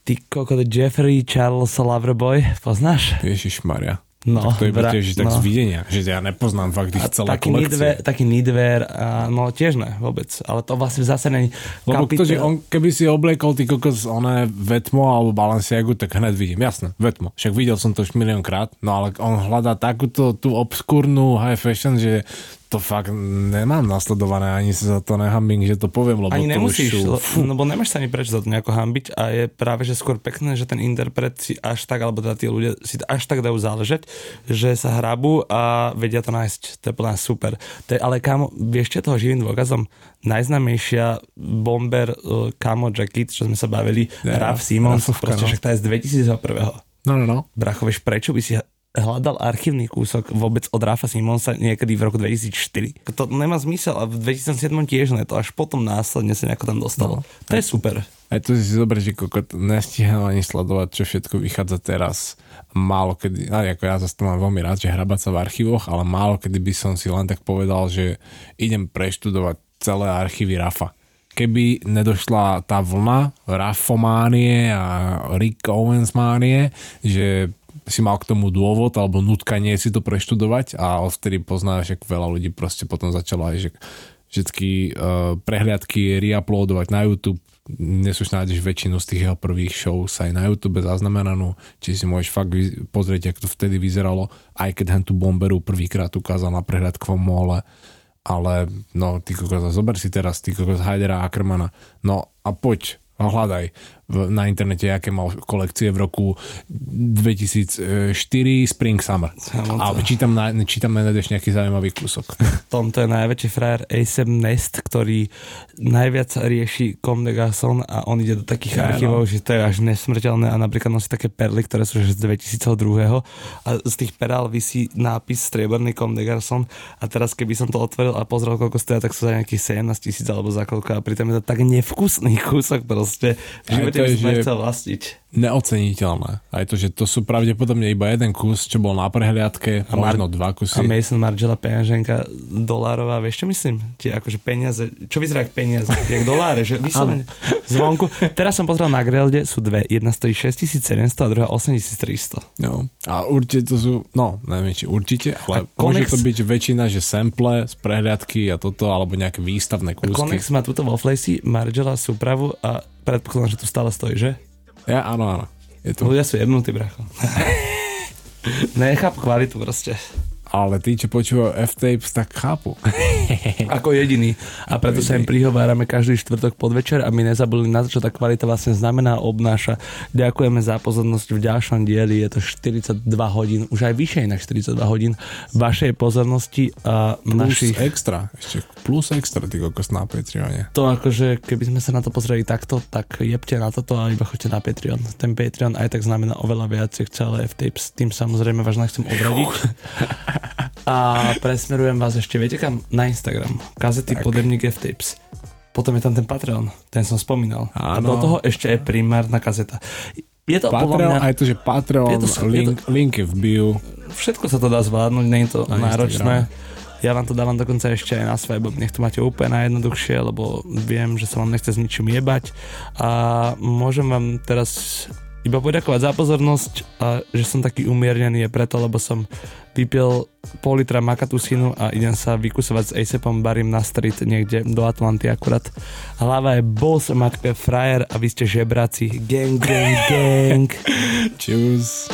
ty kokot Jeffrey Charles Loverboy, poznáš? Ježiš Maria. No, tak to iba bra- tiež tak no. z videnia, že ja nepoznám fakt ich celé taký kolekcie. Nidwear, taký Nidwear, a no tiež ne, vôbec. Ale to vlastne zase není Lebo kapitál- to, že on, keby si obliekol ty kokos oné Vetmo alebo Balenciagu, tak hneď vidím, jasné, Vetmo. Však videl som to už miliónkrát, no ale on hľadá takúto tú obskúrnu high fashion, že to fakt nemám nasledované, ani sa za to nehambím, že to poviem, lebo Ani to nemusíš, už sú, le- lebo nemáš sa ani prečo za to nejako hambiť a je práve, že skôr pekné, že ten interpret si až tak, alebo teda tí ľudia si až tak dajú záležať, že sa hrabu a vedia to nájsť. To je plná super. To je, ale kámo, vieš čo toho živým dôkazom? Najznámejšia bomber uh, Camo Jacket, čo sme sa bavili, Ja, Raf Simons, proste no. však tá je z 2001. No, no, no. Bracho, vieš, prečo by si hľadal archívny kúsok vôbec od Rafa Simonsa niekedy v roku 2004. To nemá zmysel a v 2007 tiež ne, to až potom následne sa nejako tam dostalo. No, to je super. Aj to si zober, že kokot nestihal ani sledovať, čo všetko vychádza teraz. Málo kedy, ako ja zase to mám veľmi rád, že hrabať sa v archívoch, ale málo kedy by som si len tak povedal, že idem preštudovať celé archívy Rafa. Keby nedošla tá vlna Rafománie a Rick Owens mánie, že si mal k tomu dôvod alebo nutkanie si to preštudovať a odvtedy poznáš, že veľa ľudí proste potom začalo aj, že všetky uh, prehliadky reuploadovať na YouTube. Dnes už nájdeš väčšinu z tých jeho prvých shows aj na YouTube zaznamenanú, či si môžeš fakt pozrieť, ako to vtedy vyzeralo, aj keď hen tú bomberu prvýkrát ukázal na prehliadkovom mole. Ale no, ty kokos, zober si teraz, ty kokos Haidera Ackermana. No a poď, hľadaj. Na internete, aké mal kolekcie v roku 2004 Spring Summer. Samozrejme. A čítam, na, čítam nájdeš nejaký zaujímavý kúsok. [laughs] tomto je najväčší frajer A7 Nest, ktorý najviac rieši Comme des Garçons a on ide do takých Áno. archívov, že to je až nesmrteľné a napríklad nosí také perly, ktoré sú z 2002 a z tých perál vysí nápis strieborný Comme des Garçons a teraz keby som to otvoril a pozrel, koľko stoja, tak sú za nejakých 17 tisíc alebo za koľko a pritom je to tak nevkusný kúsok proste. Aj to je, že- nechcel vlastniť. Neoceniteľné. Aj to, že to sú pravdepodobne iba jeden kus, čo bol na prehliadke, A Mar- možno dva A kusy. Mason Margiela peňaženka dolárová, vieš čo myslím? Tie akože peniaze, čo vyzerá ako peniaze, jak doláre, že [laughs] vyslovene zvonku. Teraz som pozrel na Grelde, sú dve, jedna stojí 6700 a druhá 8300. No. A určite to sú, no, neviem či určite, ale A môže Konex- to byť väčšina, že sample z prehliadky a toto, alebo nejaké výstavné kúsky. Konex má túto vo Flacey, Margiela súpravu a predpokladám, že tu stále stojí, že? Ja, áno, áno. Je to, Ľudia sú jebnutí, bracho. [laughs] Nechápu kvalitu proste. Ale tí, čo počúvajú F-tapes, tak chápu. [laughs] Ako jediný. A preto sa im prihovárame každý štvrtok podvečer a my nezabudli na to, čo tá kvalita vlastne znamená a obnáša. Ďakujeme za pozornosť v ďalšom dieli. Je to 42 hodín, už aj vyššie než 42 hodín vašej pozornosti a Plus našich... extra, ešte plus extra, ty kokos na Patreone. To akože, keby sme sa na to pozreli takto, tak jebte na toto a iba choďte na Patreon. Ten Patreon aj tak znamená oveľa viac, jak celé F-Tapes. Tým samozrejme vás nechcem odradiť. [laughs] A presmerujem vás ešte, viete kam? Na Instagram. Kazety Tak. F-Tapes. Potom je tam ten Patreon, ten som spomínal. A Áno. do toho ešte je primárna kazeta. Je to Patreon, mňa, aj to, že Patreon, Je to- je to- link, link je v bio. všetko sa to dá zvládnuť, nie je to Na náročné. Ja vám to dávam dokonca ešte aj na Svajbob, nech to máte úplne najjednoduchšie, lebo viem, že sa vám nechce s ničím jebať a môžem vám teraz iba poďakovať za pozornosť a že som taký umiernený je preto, lebo som vypil pol litra makatusinu a idem sa vykusovať s ASAPom Barim na street niekde do Atlanty akurát. Hlava je boss, matka je frajer a vy ste žebraci. Gang, gang, gang. [laughs] Čus.